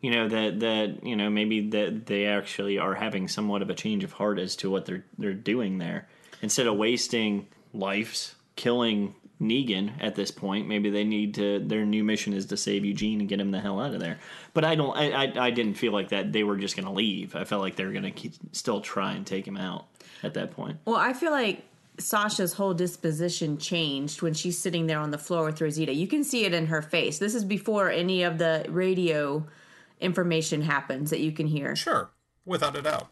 You know that that you know maybe that they actually are having somewhat of a change of heart as to what they're they're doing there. Instead of wasting lives killing Negan at this point, maybe they need to. Their new mission is to save Eugene and get him the hell out of there. But I don't. I I, I didn't feel like that they were just going to leave. I felt like they were going to still try and take him out at that point. Well, I feel like Sasha's whole disposition changed when she's sitting there on the floor with Rosita. You can see it in her face. This is before any of the radio information happens that you can hear. Sure, without a doubt.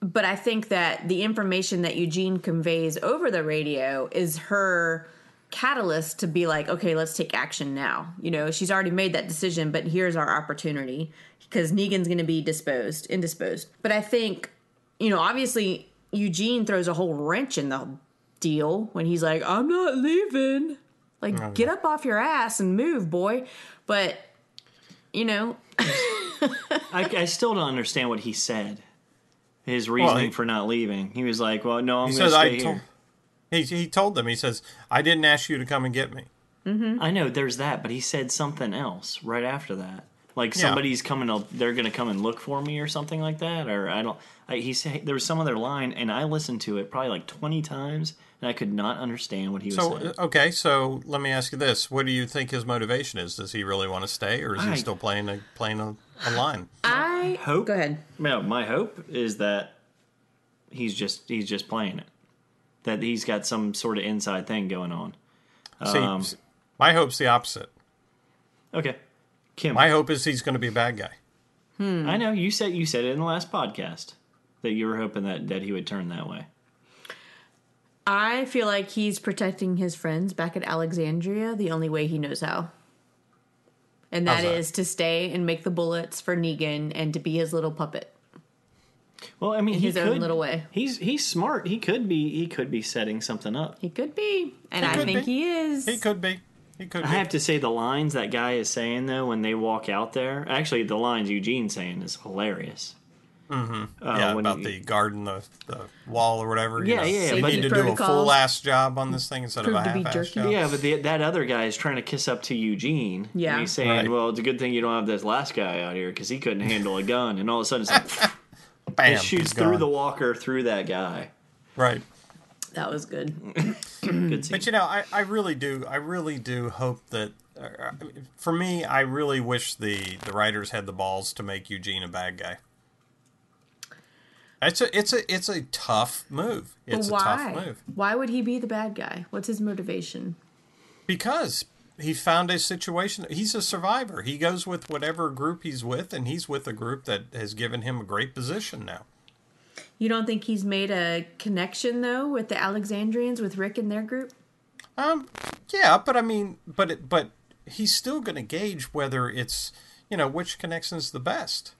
But I think that the information that Eugene conveys over the radio is her catalyst to be like, okay, let's take action now. You know, she's already made that decision, but here's our opportunity because Negan's going to be disposed, indisposed. But I think, you know, obviously Eugene throws a whole wrench in the deal when he's like, I'm not leaving. Like, oh, get up off your ass and move, boy. But, you know, (laughs) I, I still don't understand what he said. His reasoning he- for not leaving. He was like, "Well, no, I'm He going to stay "I here." told." He he told them. He says, "I didn't ask you to come and get me." I know there's that, but he said something else right after that. Like Yeah. somebody's coming, to, they're going to come and look for me or something like that. Or I don't. I, he said there was some other line, and I listened to it probably like 20 times, and I could not understand what he was So saying. uh, okay, so let me ask you this: What do you think his motivation is? Does he really want to stay, or is he still playing a playing a, a line? I Hope. Go ahead. No, my hope is that he's just he's just playing it. That he's got some sort of inside thing going on. See, Um, my hope's the opposite. Okay, Kim. My hope is he's going to be a bad guy. Hmm. I know you said you said it in the last podcast that you were hoping that that he would turn that way. I feel like he's protecting his friends back at Alexandria the only way he knows how. And that that? is to stay and make the bullets for Negan and to be his little puppet. Well, I mean, In he his could, own little way. He's he's smart. He could be he could be setting something up. He could be. And He I think be. he is. He could be. He could I be. have to say the lines that guy is saying though when they walk out there. Actually, the lines Eugene's saying is hilarious. Mm-hmm. Uh, yeah, when about he- the garden, the, the wall, or whatever. Yeah, know. yeah, yeah, They but- need to do a full ass job on this thing instead of a Proved to be half ass job. Yeah, but the, that other guy is trying to kiss up to Eugene. Yeah. and he's saying, Right. "Well, it's a good thing you don't have this last guy out here because he couldn't handle a gun." And all of a sudden, it's like, (laughs) Bam, it shoots through the walker through that guy. right. that was good. (clears throat) Good scene. But you know, I, I really do, I really do hope that. Uh, for me, I really wish the the writers had the balls to make Eugene a bad guy. It's a it's a it's a tough move. It's but a why? tough move Why would he be the bad guy? What's his motivation? because he found a situation. He's a survivor. He goes with whatever group he's with, and he's with a group that has given him a great position now. You don't think he's made a connection though with the Alexandrians with Rick and their group? Um, yeah, but I mean, but it, but he's still going to gauge whether it's you know which connection's the best.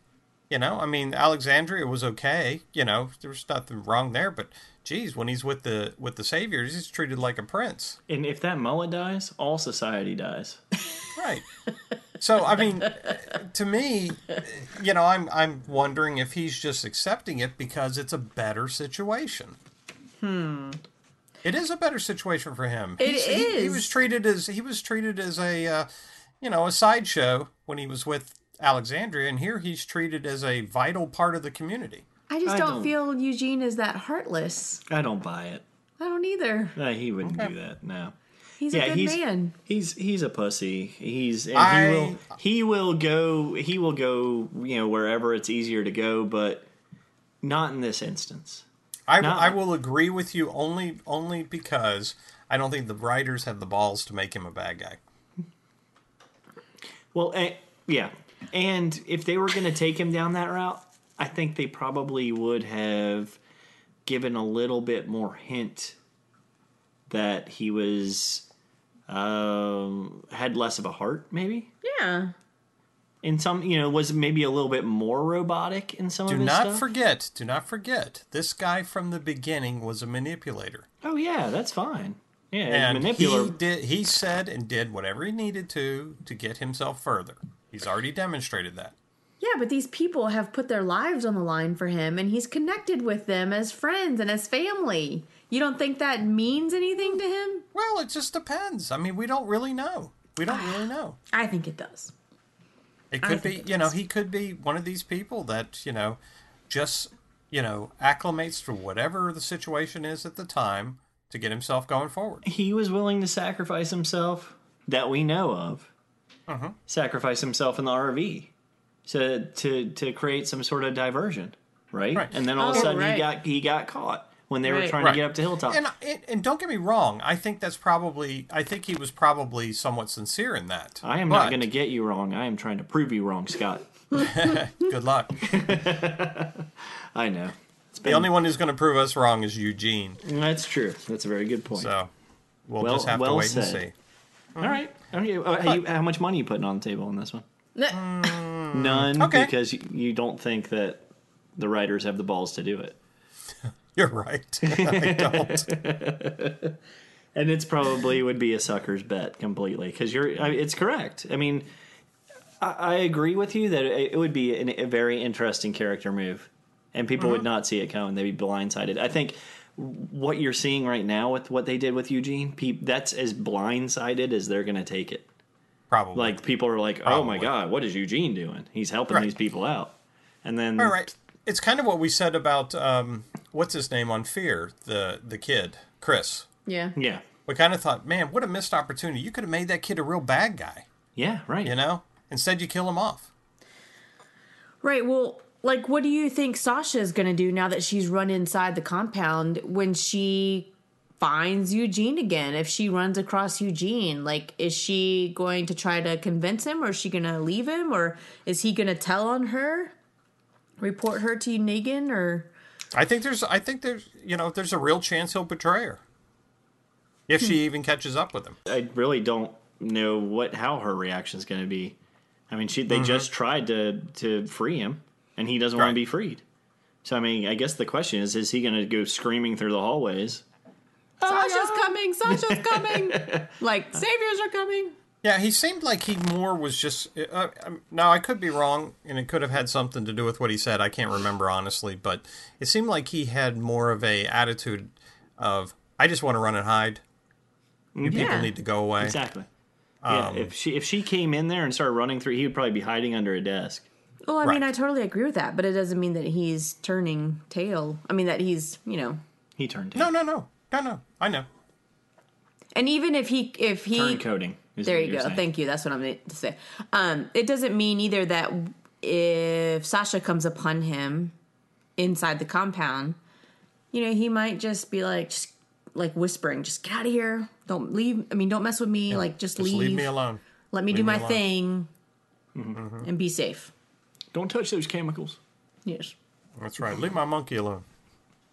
You know, I mean, Alexandria was okay. You know, there was nothing wrong there. But geez, when he's with the with the saviors, he's treated like a prince. and if that mullet dies, all society dies. Right. So I mean, to me, you know, I'm I'm wondering if he's just accepting it because it's a better situation. Hmm. It is a better situation for him. It He's- He, he was treated as he was treated as a, uh, you know, a sideshow when he was with Alexandria, and here he's treated as a vital part of the community. I just I don't, don't- feel Eugene is that heartless. I don't buy it. I don't either. No, he wouldn't do that. No. He's yeah, a good he's man. he's he's a pussy. He's and I- he will he will go he will go you know wherever it's easier to go, but not in this instance. I, No. I will agree with you only only because I don't think the writers have the balls to make him a bad guy. Well, eh, yeah, and if they were going to take him down that route, I think they probably would have given a little bit more hint that he was um, had less of a heart, maybe. Yeah. In some, you know, was maybe a little bit more robotic in some Do of his not stuff. forget, do not forget, this guy from the beginning was a manipulator. oh yeah, that's fine. Yeah, And manipulator. he did he said and did whatever he needed to to get himself further. He's already demonstrated that. Yeah, but these people have put their lives on the line for him, and he's connected with them as friends and as family. You don't think that means anything to him? Well, it just depends. I mean, we don't really know. We don't really (sighs) know. I think it does. It could be, it you know, he could be one of these people that, you know, just, you know, acclimates to whatever the situation is at the time to get himself going forward. he was willing to sacrifice himself that we know of. Uh-huh. Sacrifice himself in the RV to to to create some sort of diversion, right? Right. And then all of a Oh, sudden right. he got he got caught when they were trying Right. to get up to Hilltop. And, and and don't get me wrong, I think that's probably I think he was probably somewhat sincere in that. I am not going to get you wrong. I am trying to prove you wrong, Scott. (laughs) (laughs) Good luck. (laughs) I know. It's the only one who's going to prove us wrong is Eugene. That's true. That's a very good point. So we'll Well- just have well to wait said. and see. Mm-hmm. All right. Okay. uh, how, you, how much money you putting on the table on this one? Mm. None, okay. because you, you don't think that the writers have the balls to do it. (laughs) You're right. (laughs) I don't. (laughs) and it's probably would be a sucker's bet completely because you're I, it's correct i mean I, I agree with you that it, it would be an, a very interesting character move and people would mm-hmm. not see it coming they'd be blindsided i think what you're seeing right now with what they did with eugene peop, that's as blindsided as they're going to take it Probably. like people are like oh my god what is eugene doing he's helping Right. these people out and then All right. It's kind of what we said about um, what's his name on Fear, the the kid, Chris. Yeah. yeah We kind of thought, man, what a missed opportunity. You could have made that kid a real bad guy, yeah right you know? Instead, you kill him off. Right. Well, like, what do you think Sasha is going to do now that she's run inside the compound when she finds Eugene again, if she runs across Eugene, like is she going to try to convince him or is she going to leave him or is he going to tell on her? Report her to Negan or I think there's I think there's you know there's a real chance he'll betray her. If she hmm. even catches up with him. I really don't know what how her reaction is going to be. I mean, she they mm-hmm. just tried to to free him, and he doesn't want to be freed. So I mean, I guess the question is: Is he going to go screaming through the hallways? Sasha's coming, Sasha's coming. (laughs) like saviors are coming. Yeah, he seemed like he more was just. Uh, um, now I could be wrong, and it could have had something to do with what he said. I can't remember honestly, but it seemed like he had more of a attitude of I just want to run and hide. You people need to go away. Exactly. Um, yeah, if she if she came in there and started running through, he would probably be hiding under a desk. Well, I mean, I totally agree with that, but it doesn't mean that he's turning tail. I mean, that he's, you know, He turned No, no, no, no, no. I know. and even if he, if he, turncoating. is there you go. saying. Thank you. That's what I'm going to say. Um, it doesn't mean either that if Sasha comes upon him inside the compound, you know, he might just be like, just like whispering, just get out of here. Don't leave. I mean, don't mess with me. Like, just, Just leave. leave me alone. Let me Leave do me my alone. thing Mm-hmm. and be safe. Don't touch those chemicals. Yes. That's right. Leave my monkey alone.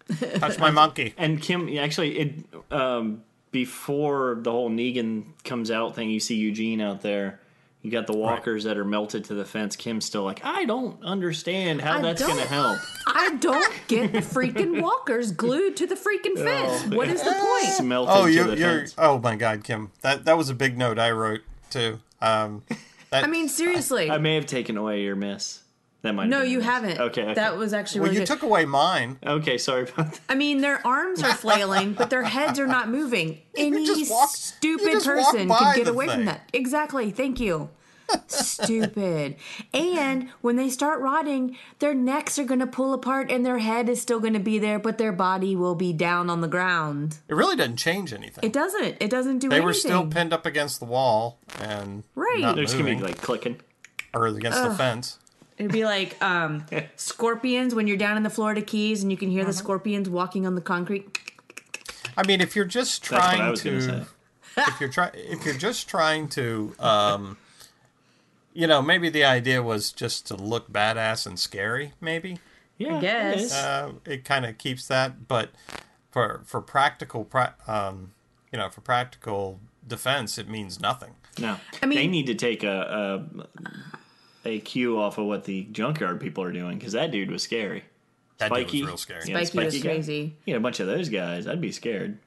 (laughs) Touch my monkey. And Kim, actually, it um, before the whole Negan comes out thing, you see Eugene out there. You got the walkers that are melted to the fence. Kim's still like, I don't understand how I that's going to help. I don't get the freaking walkers glued to the freaking fence. What is the point? Smelted Oh, to you, the you're. fence. Oh my God, Kim. That that was a big note I wrote too. Um, (laughs) that, I mean, seriously. I may have taken away your miss. That might. no, been you a haven't. Okay, okay. That was actually well, really you good. took away mine. Okay, sorry about that. I mean, their arms are flailing, but their heads are not moving. (laughs) Any just walk- you stupid just walk person by could get the away from that. Exactly. Thank you. (laughs) Stupid. And when they start rotting, their necks are going to pull apart and their head is still going to be there, but their body will be down on the ground. It really doesn't change anything. It doesn't. It doesn't do they anything. They were still pinned up against the wall and Right. not They're just gonna be like clicking. or against the fence. It'd be like um, scorpions when you're down in the Florida Keys and you can hear Uh-huh. the scorpions walking on the concrete. I mean, if you're just That's what I trying gonna if you're trying, if you're just trying to, um, you know, maybe the idea was just to look badass and scary. Maybe Yeah, I guess. uh, it kind of keeps that, but for for practical, pra- um, you know, for practical defense, it means nothing. No, I mean- they need to take a a, a cue off of what the junkyard people are doing because that dude was scary. That dude was real scary. Yeah, Spiky was Spiky guy. crazy. Yeah, a bunch of those guys. I'd be scared.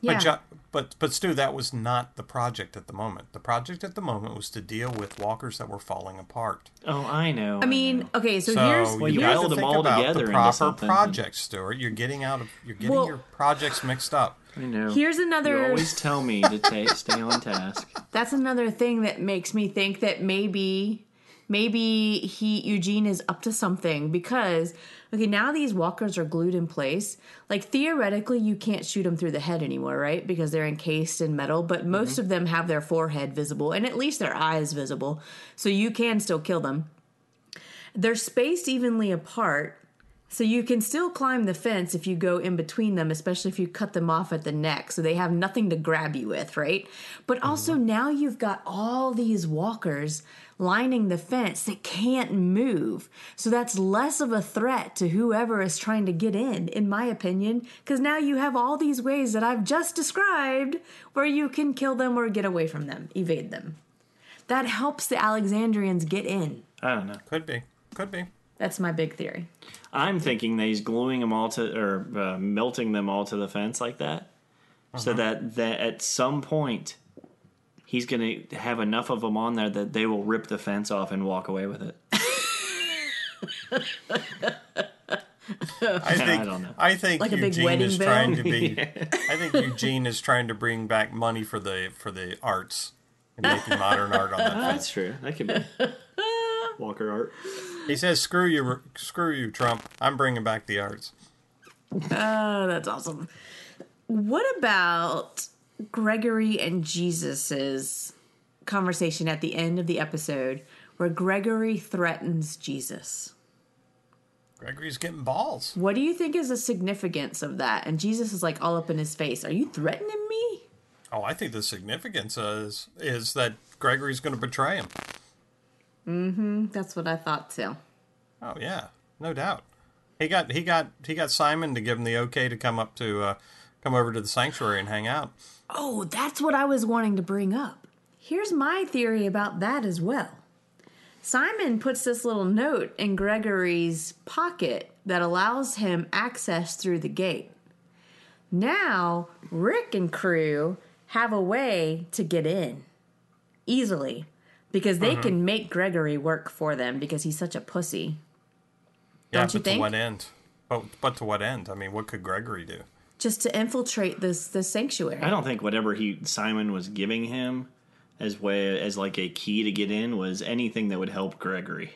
Yeah. But, jo- but but Stu, that was not the project at the moment. The project at the moment was to deal with walkers that were falling apart. Oh, I know. I mean, know. okay, so, So here's Well, you you have to them think all about together the proper project, Stuart. You're getting out of you're getting Well- your projects mixed up. I know. here's You another always tell me to ta- stay on task. (laughs) that's another thing that makes me think that maybe maybe he Eugene is up to something because okay, now these walkers are glued in place. Like theoretically you can't shoot them through the head anymore, right? Because they're encased in metal, but most mm-hmm. of them have their forehead visible and at least their eyes visible. So you can still kill them. They're spaced evenly apart. So you can still climb the fence if you go in between them, especially if you cut them off at the neck. So they have nothing to grab you with, right? But mm-hmm. also now you've got all these walkers lining the fence that can't move. So that's less of a threat to whoever is trying to get in, in my opinion, because now you have all these ways that I've just described where you can kill them or get away from them, evade them. That helps the Alexandrians get in. I don't know. Could be, could be. That's my big theory. I'm thinking that he's gluing them all to or uh, melting them all to the fence like that, so Uh-huh. that that at some point he's gonna have enough of them on there that they will rip the fence off and walk away with it. I (laughs) think. don't know. I think Like a big Eugene wedding is veil? trying to be. (laughs) I think Eugene is trying to bring back money for the for the arts and making (laughs) modern art on that fence. That's true. That could be Walker art. He says, "Screw you, screw you, Trump. I'm bringing back the arts." Oh, that's awesome. What about Gregory and Jesus's conversation at the end of the episode where Gregory threatens Jesus? Gregory's getting balls. What do you think is the significance of that? And Jesus is like all up in his face. Are you threatening me? Oh, I think the significance is is that Gregory's going to betray him. Mm-hmm. That's what I thought too. Oh yeah, no doubt. He got he got he got Simon to give him the okay to come up to uh, come over to the sanctuary and hang out. Oh, that's what I was wanting to bring up. Here's my theory about that as well. Simon puts this little note in Gregory's pocket that allows him access through the gate. Now, Rick and crew have a way to get in easily because they mm-hmm. can make Gregory work for them because he's such a pussy. Yeah, Don't you but think? to what end? But but to what end? I mean, what could Gregory do? Just to infiltrate this the sanctuary. I don't think whatever he Simon was giving him as way as like a key to get in was anything that would help Gregory.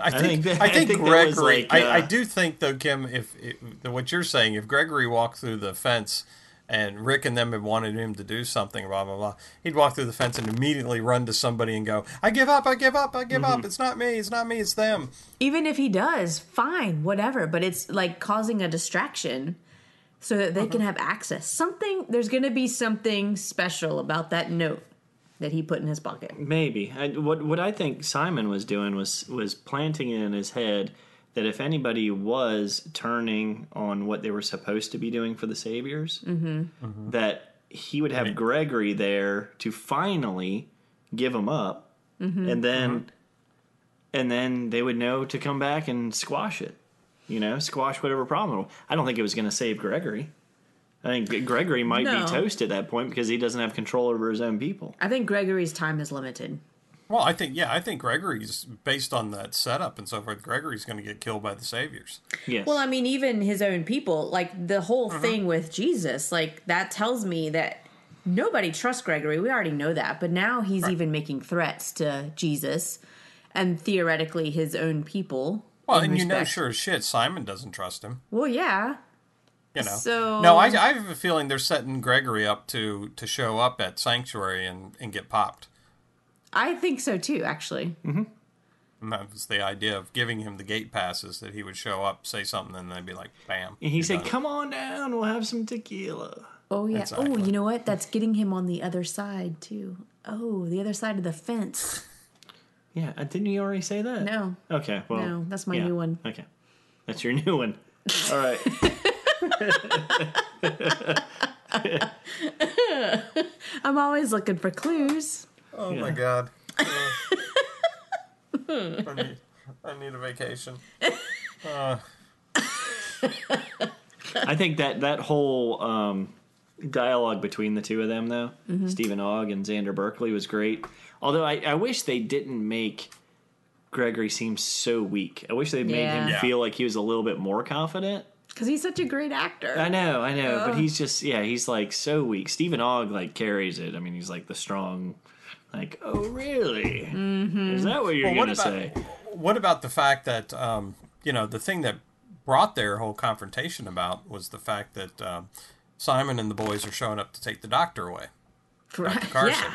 I think think that- I I think, think that was Gregory. like, I, I uh, do think though, Kim, if, if what you're saying, if Gregory walked through the fence and Rick and them had wanted him to do something, blah blah blah, he'd walk through the fence and immediately run to somebody and go, "I give up! I give up! I give Mm-hmm. up! It's not me! It's not me! It's them!" even if he does, fine, whatever. But it's like causing a distraction so that they can uh-huh. have access. Something, there's going to be something special about that note that he put in his pocket. Maybe. I, what what I think Simon was doing was was planting it in his head that if anybody was turning on what they were supposed to be doing for the saviors, mm-hmm. Mm-hmm. that he would have Gregory there to finally give them up, mm-hmm. and then and then they would know to come back and squash it. You know, squash whatever problem. I don't think it was going to save Gregory. I think Gregory might No. be toast at that point because he doesn't have control over his own people. I think Gregory's time is limited. Well, I think yeah, I think Gregory's based on that setup and so forth. Gregory's going to get killed by the saviors. Yes. Well, I mean, even his own people, like the whole mm-hmm. thing with Jesus, like that tells me that nobody trusts Gregory. We already know that. But now he's even making threats to Jesus and theoretically his own people. Well, in and you know, sure as shit, Simon doesn't trust him. Well, yeah. You know. So- no, I, I have a feeling they're setting Gregory up to to show up at Sanctuary and and get popped. I think so too, actually. Mm-hmm. And that was the idea of giving him the gate passes that he would show up, say something, and they'd be like, "Bam!" And he said, done. "Come on down, we'll have some tequila." Oh, yeah. Oh, you know what? That's getting him on the other side, too. Oh, the other side of the fence. Yeah, uh, didn't you already say that? No. Okay, well, No, that's my yeah, new one. Okay, that's your new one. (laughs) All right. (laughs) I'm always looking for clues. Oh my god. (laughs) I, need, I need a vacation. I think that that whole um, dialogue between the two of them, though, Mm-hmm. Steven Ogg and Xander Berkeley, was great. Although I, I wish they didn't make Gregory seem so weak. I wish they made him Yeah. Yeah. feel like he was a little bit more confident. Because he's such a great actor. I know, I know, but he's just yeah, he's like so weak. Steven Ogg like carries it. I mean, he's like the strong, like oh really? Mm-hmm. Is that what you're Well, what gonna about say? what about the fact that um, you know the thing that brought their whole confrontation about was the fact that um, Simon and the boys are showing up to take the doctor away. Right. (laughs) Carson. Yeah.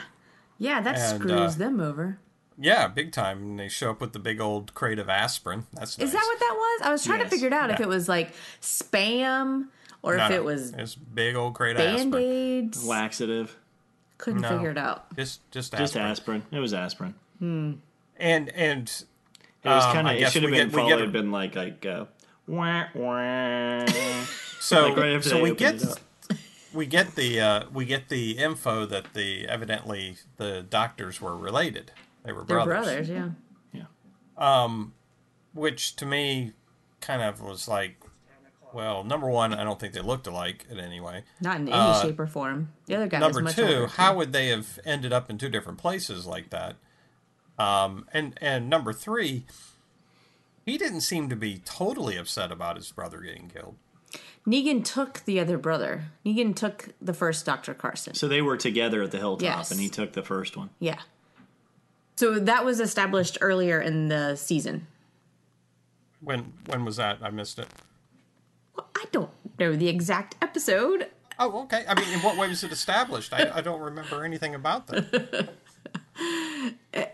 Yeah, that And, screws uh, them over. Yeah, big time. And they show up with the big old crate of aspirin. That's nice. Is that what that was? I was trying Yes. to figure it out if it was like spam or No, if it was It's big old crate of band aspirin. aids. Laxative, Couldn't No. figure it out. Just just just aspirin. aspirin. It was aspirin. And and It was Um, kind I of. It guess should have we been get- we get followed. a- been like like uh, wah wah. (laughs) so Like right so we get it up. We get the uh, we get the info that the evidently the doctors were related. They were They're brothers. brothers, yeah. which to me kind of was like, well, number one, I don't think they looked alike in any way. Not in any Uh, shape or form. The other guy Number was much two, older, how too. would they have ended up in two different places like that? Um, and and number three, he didn't seem to be totally upset about his brother getting killed. Negan took the other brother. Negan took the first Dr. Carson. So they were together at the hilltop, Yes. and he took the first one. Yeah. So that was established earlier in the season. When when was that? I missed it. Well, I don't know the exact episode. Oh, okay. I mean, in what way was it established? I, I don't remember anything about that. (laughs) I,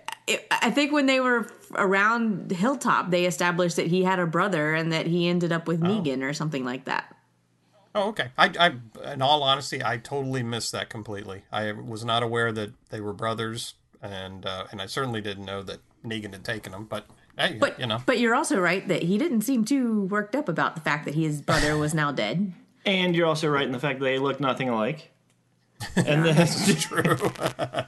I think when they were around Hilltop, they established that he had a brother and that he ended up with oh. Negan or something like that. Oh, okay. I, I, in all honesty, I totally missed that completely. I was not aware that they were brothers, and uh, and I certainly didn't know that Negan had taken them. But hey, But you know, but you're also right that he didn't seem too worked up about the fact that his brother was now dead. And you're also right in the fact that they look nothing alike. (laughs) And that's (laughs) true.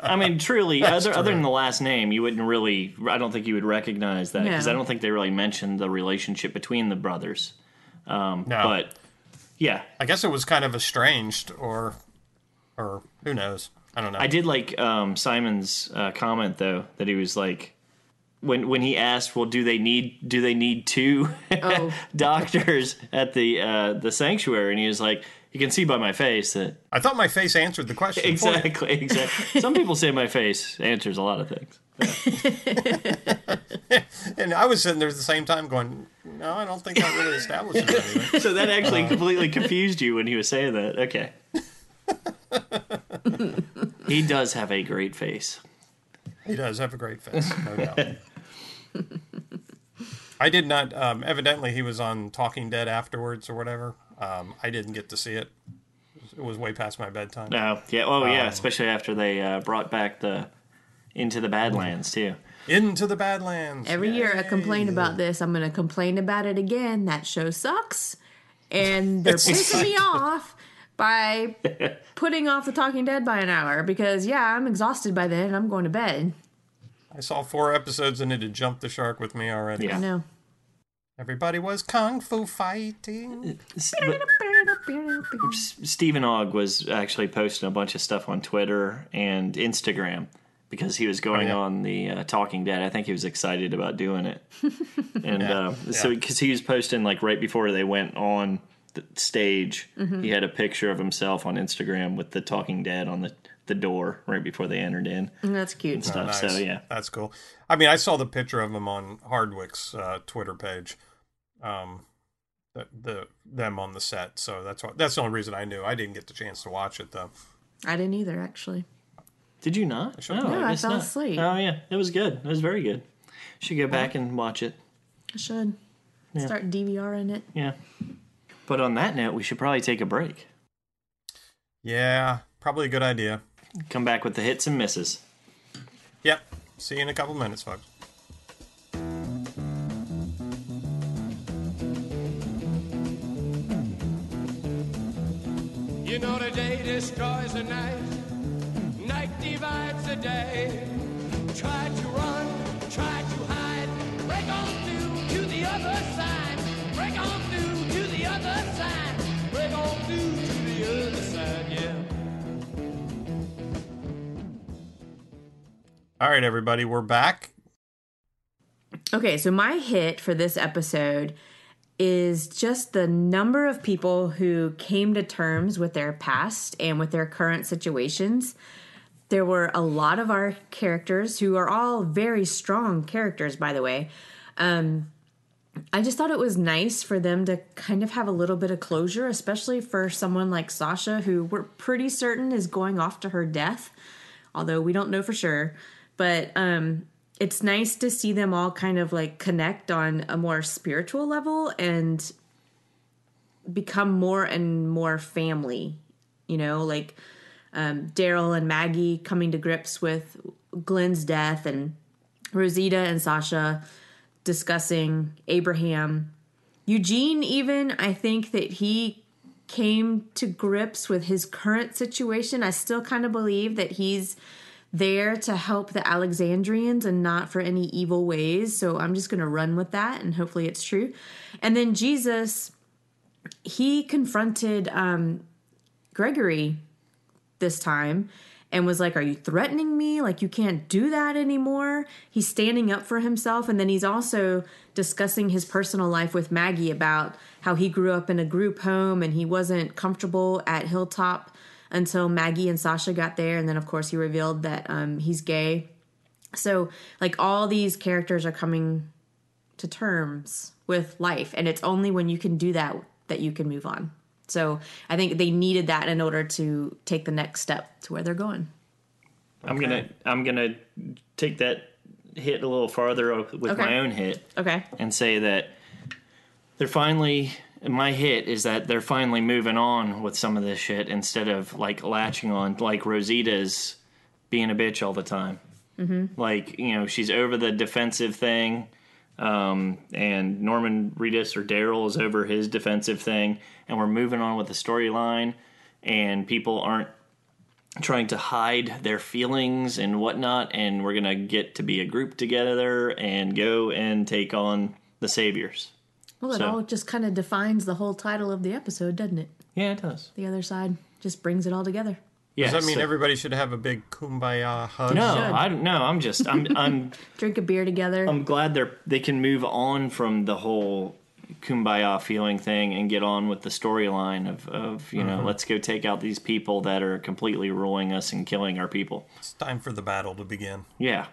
I mean, truly, other true. other than the last name, you wouldn't really. I don't think you would recognize that because No. I don't think they really mentioned the relationship between the brothers. Um, No. But yeah, I guess it was kind of estranged, or or who knows? I don't know. I did like um, Simon's uh, comment though that he was like when when he asked, "Well, do they need do they need two Oh. (laughs) doctors at the uh, the sanctuary?" And he was like, "You can see by my face that I thought my face answered the question. exactly exactly." Some people say my face answers a lot of things. (laughs) And I was sitting there at the same time going, no, I don't think that really establishes anything. (laughs) So that actually completely confused you when he was saying that. Okay. (laughs) he does have a great face. He does have a great face, no doubt. I did not. Um, evidently, he was on Talking Dead afterwards or whatever. Um, I didn't get to see it. It was way past my bedtime. Oh, yeah. Oh, yeah. Um, Especially after they uh, brought back the Into the Badlands too. Into the Badlands. Every year I complain about this. I'm going to complain about it again. That show sucks. And they're pissing me off by (laughs) putting off The Talking Dead by an hour because, yeah, I'm exhausted by then and I'm going to bed. I saw four episodes and it had jumped the shark with me already. Yeah. I know. Everybody was kung fu fighting. Uh, s- (laughs) Steven Ogg was actually posting a bunch of stuff on Twitter and Instagram because he was going yeah. on the uh, Talking Dead. I think he was excited about doing it, (laughs) and Yeah. uh, so because he was posting like right before they went on the stage, Mm-hmm. he had a picture of himself on Instagram with the Talking Dead on the the door right before they entered in. That's cute. And stuff. Nice. So yeah, That's cool. I mean, I saw the picture of him on Hardwick's uh, Twitter page. Um, the, the them on the set. So that's what. That's the only reason I knew. I didn't get the chance to watch it though. I didn't either, actually. Did you not? should- Oh, No, I guess fell not. asleep. Oh yeah, it was good. It was very good. Should go back and watch it. I should start DVRing it. Yeah. But on that note, we should probably take a break. Yeah, probably a good idea. Come back with the hits and misses. Yep. See you in a couple minutes, folks. You know the day destroys the night, night divides the day. Try to run, try to hide, break on through to the other side, break on through to the other side, break on through to the other side, yeah. All right, everybody, we're back. Okay, so my hit for this episode is just the number of people who came to terms with their past and with their current situations. There were a lot of our characters who are all very strong characters, by the way. Um, I just thought it was nice for them to kind of have a little bit of closure, especially for someone like Sasha, who we're pretty certain is going off to her death, although we don't know for sure. But um, it's nice to see them all kind of like connect on a more spiritual level and become more and more family. You know, like um, Daryl and Maggie coming to grips with Glenn's death, and Rosita and Sasha discussing Abraham. Eugene, even, I think that he came to grips with his current situation. I still kind of believe that he's there to help the Alexandrians and not for any evil ways. So I'm just going to run with that and hopefully it's true. And then Jesus, he confronted um, Gregory this time and was like, Are you threatening me? Like, you can't do that anymore. He's standing up for himself. And then he's also discussing his personal life with Maggie about how he grew up in a group home and he wasn't comfortable at Hilltop until Maggie and Sasha got there. And then, of course, he revealed that um, he's gay. So, like, all these characters are coming to terms with life. And it's only when you can do that that you can move on. So, I think they needed that in order to take the next step to where they're going. I'm gonna I'm gonna take that hit a little farther with Okay. my own hit Okay. and say that they're finally my hit is that they're finally moving on with some of this shit instead of like latching on like Rosita's being a bitch all the time. Mm-hmm. Like you know she's over the defensive thing, um, and Norman Reedus or Daryl is over his defensive thing, and we're moving on with the storyline, and people aren't trying to hide their feelings and whatnot, and we're gonna get to be a group together and go and take on the saviors. Well, it So- all just kind of defines the whole title of the episode, doesn't it? Yeah, it does. The other side just brings it all together. Yeah, Does that mean so- everybody should have a big kumbaya hug? No, should. I don't know. I'm just I'm I'm (laughs) Drink a beer together. I'm glad they're they can move on from the whole kumbaya feeling thing and get on with the storyline of of you know mm-hmm. let's go take out these people that are completely ruling us and killing our people. It's time for the battle to begin. Yeah,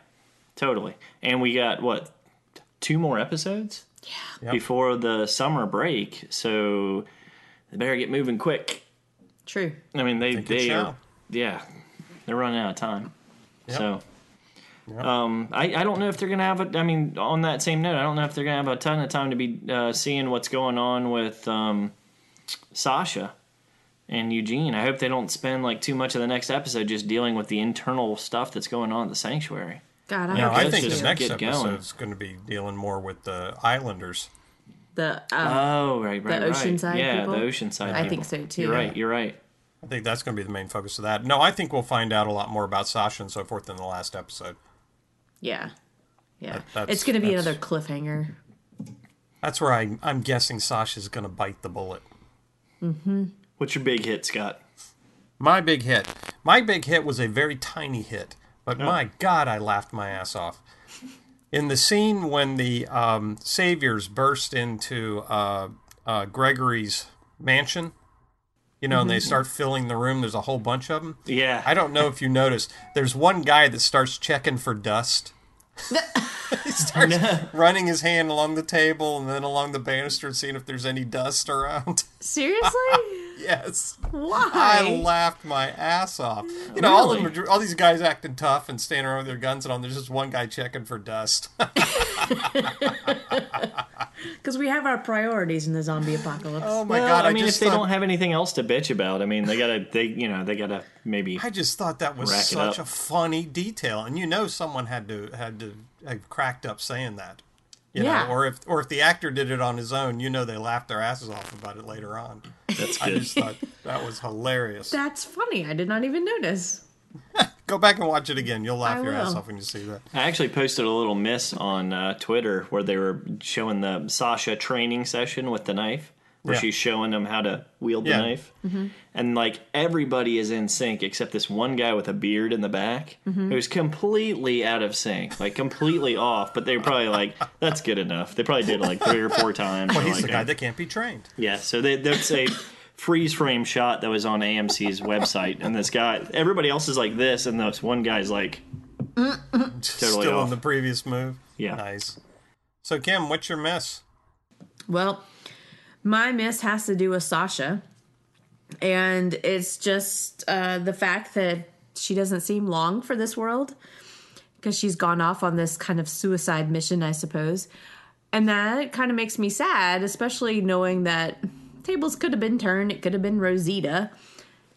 totally. And we got what two more episodes Yep. before the summer break, so they better get moving quick. True. I mean they Think they are shall. Yeah they're running out of time. Yep. So. Yep. Um, I, I don't know if they're gonna have a. I mean, on that same note, I don't know if they're gonna have a ton of time to be uh, seeing what's going on with um, Sasha and Eugene. I hope they don't spend like too much of the next episode just dealing with the internal stuff that's going on at the sanctuary. God, I No, I think the next get going. episode is going to be dealing more with the Islanders. the um, Oh, right, right, the right. Oceanside Yeah, people? the Oceanside. I people. think so, too. You're right. You're right. I think that's going to be the main focus of that. No, I think we'll find out a lot more about Sasha and so forth in the last episode. yeah, yeah. That- it's going to be another cliffhanger. That's where I, I'm guessing Sasha's going to bite the bullet. Mm-hmm. What's your big hit, Scott? My big hit. My big hit was a very tiny hit, but Oh. my God, I laughed my ass off. In the scene when the um, saviors burst into uh, uh, Gregory's mansion, you know, and they mm-hmm. start filling the room, there's a whole bunch of them. Yeah. I don't know if you noticed. There's one guy that starts checking for dust. (laughs) he starts running his hand along the table and then along the banister and seeing if there's any dust around. Seriously? (laughs) yes. Why? I laughed my ass off. You know, all, of them, all these guys acting tough and standing around with their guns and on. There's just one guy checking for dust. (laughs) Because we have our priorities in the zombie apocalypse. oh my well, god! I mean, just if they thought, don't have anything else to bitch about, I mean, they gotta, they, you know, they gotta maybe. I just thought that was such a funny detail, and you know, someone had to had to have cracked up saying that. You Yeah. know, or if or if the actor did it on his own, you know, they laughed their asses off about it later on. That's I just thought that was hilarious. That's funny. I did not even notice. (laughs) Go back and watch it again. You'll laugh I your ass off when you see that. I actually posted a little miss on uh, Twitter where they were showing the Sasha training session with the knife, where Yeah. she's showing them how to wield the Yeah. knife, mm-hmm. and like everybody is in sync except this one guy with a beard in the back mm-hmm. who's completely out of sync, like completely off. But they're probably like, "That's good enough." They probably did it like three or four times. Well, They're he's like, the guy that can't be trained. yeah, so they, that's a freeze frame shot that was on AMC's website, and this guy, everybody else is like this, and this one guy's like, totally Still off. in the previous move. Yeah. Nice. So Kim, what's your mess? Well, my miss has to do with Sasha. And it's just uh, the fact that she doesn't seem long for this world because she's gone off on this kind of suicide mission, I suppose. And that kind of makes me sad, especially knowing that tables could have been turned. It could have been Rosita.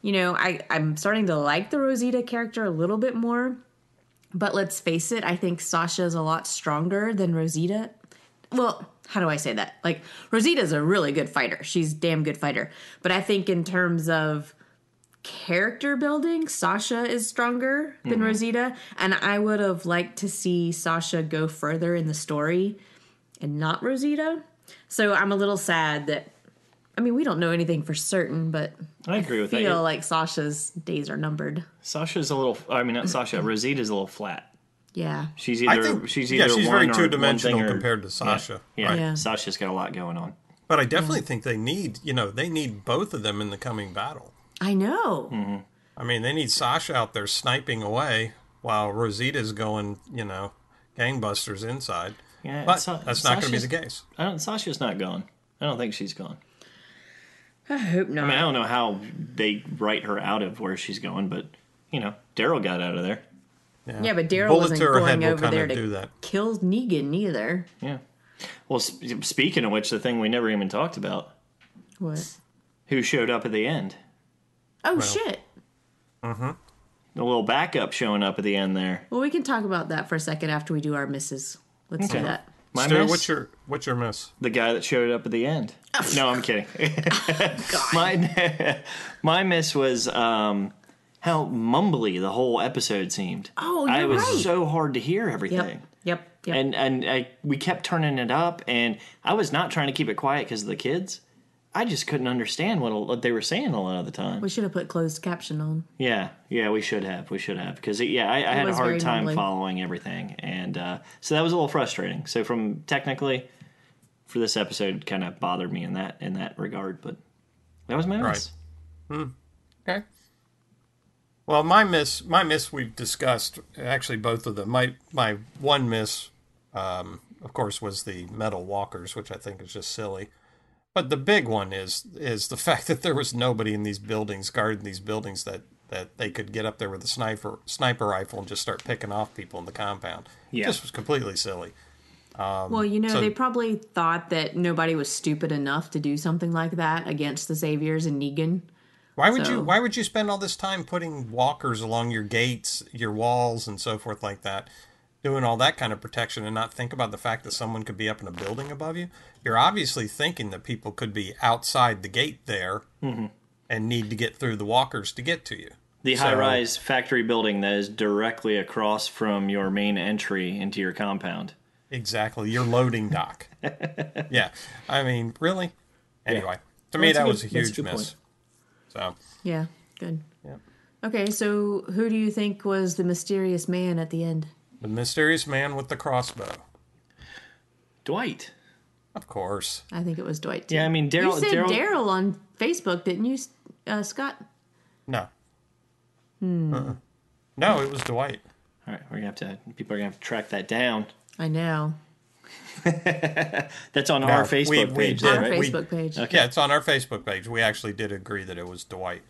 You know, I, I'm starting to like the Rosita character a little bit more. But let's face it, I think Sasha is a lot stronger than Rosita. Well, how do I say that? Like Rosita's a really good fighter. She's a damn good fighter. But I think in terms of character building, Sasha is stronger than mm-hmm. Rosita, and I would have liked to see Sasha go further in the story and not Rosita. So I'm a little sad that I mean, we don't know anything for certain, but I agree with that. feel like Sasha's days are numbered. Sasha's a little. I mean, not Sasha. (clears throat) Rosita's a little flat. Yeah. She's I either think she's yeah, she's one very two dimensional or- compared to Sasha. Yeah, Right. Yeah. Sasha's got a lot going on. But I definitely think they need, you know, they need both of them in the coming battle. I know. Mm-hmm. I mean, they need Sasha out there sniping away while Rosita's going, you know, gangbusters inside. Yeah, But Sa- that's not going to be the case. I don't. Sasha's not gone. I don't think she's gone. I hope not. I mean, I don't know how they write her out of where she's going, but you know, Daryl got out of there. Yeah, but Daryl wasn't Bullet to her going over there to do that. kill Negan either. Yeah. Well, sp- speaking of which, the thing we never even talked about: What? who showed up at the end? Oh shit. Mm-hmm. A little backup showing up at the end there. Well, we can talk about that for a second after we do our misses. Let's Okay. do that. My Stu, miss, what's your what's your miss? the guy that showed up at the end. (laughs) no, I'm kidding. (laughs) my (laughs) my miss was um, how mumbly the whole episode seemed. Oh, I you're I was right. so hard to hear everything. Yep. Yep. Yep. and and I, we kept turning it up, and I was not trying to keep it quiet because of the kids. I just couldn't understand what, what they were saying a lot of the time. we should have put closed caption on. Yeah, yeah, we should have, we should have, because yeah, I, I had a hard time mumbly. following everything, and uh, so that was a little frustrating. So from technically, for this episode, kind of bothered me in that in that regard, but that was my miss. Okay. Well, my miss, my miss, we've discussed actually both of them. My my one miss, um, of course, was the metal walkers, which I think is just silly. But the big one is is the (laughs) fact that there was nobody in these buildings guarding these buildings that that they could get up there with a sniper sniper rifle and just start picking off people in the compound. Yeah. Just was completely silly. well, you know, so- they probably thought that nobody was stupid enough to do something like that against the Saviors and Negan. Why would So- you why would you spend all this time putting walkers along your gates, your walls and so forth like that, doing all that kind of protection and not think about the fact that someone could be up in a building above you? You're obviously thinking that people could be outside the gate there mm-hmm. and need to get through the walkers to get to you. The So- high-rise factory building that is directly across from your main entry into your compound. Exactly, your loading dock. (laughs) yeah. I mean, really? Anyway, to me a that good- was a a huge good miss. point. So, Yeah, good. Yeah. Okay, so who do you think was the mysterious man at the end? the mysterious man with the crossbow. Dwight. Of course. I think it was Dwight. Too. Yeah, I mean Daryl. You said Daryl. Daryl on Facebook, didn't you, uh, Scott? No. Uh-uh. No, it was Dwight. All right, we're gonna have to. People are gonna have to track that down. I know. (laughs) That's on No, our Facebook we page. did. On our right? we- Facebook page. Okay. Yeah, it's on our Facebook page. We actually did agree that it was Dwight.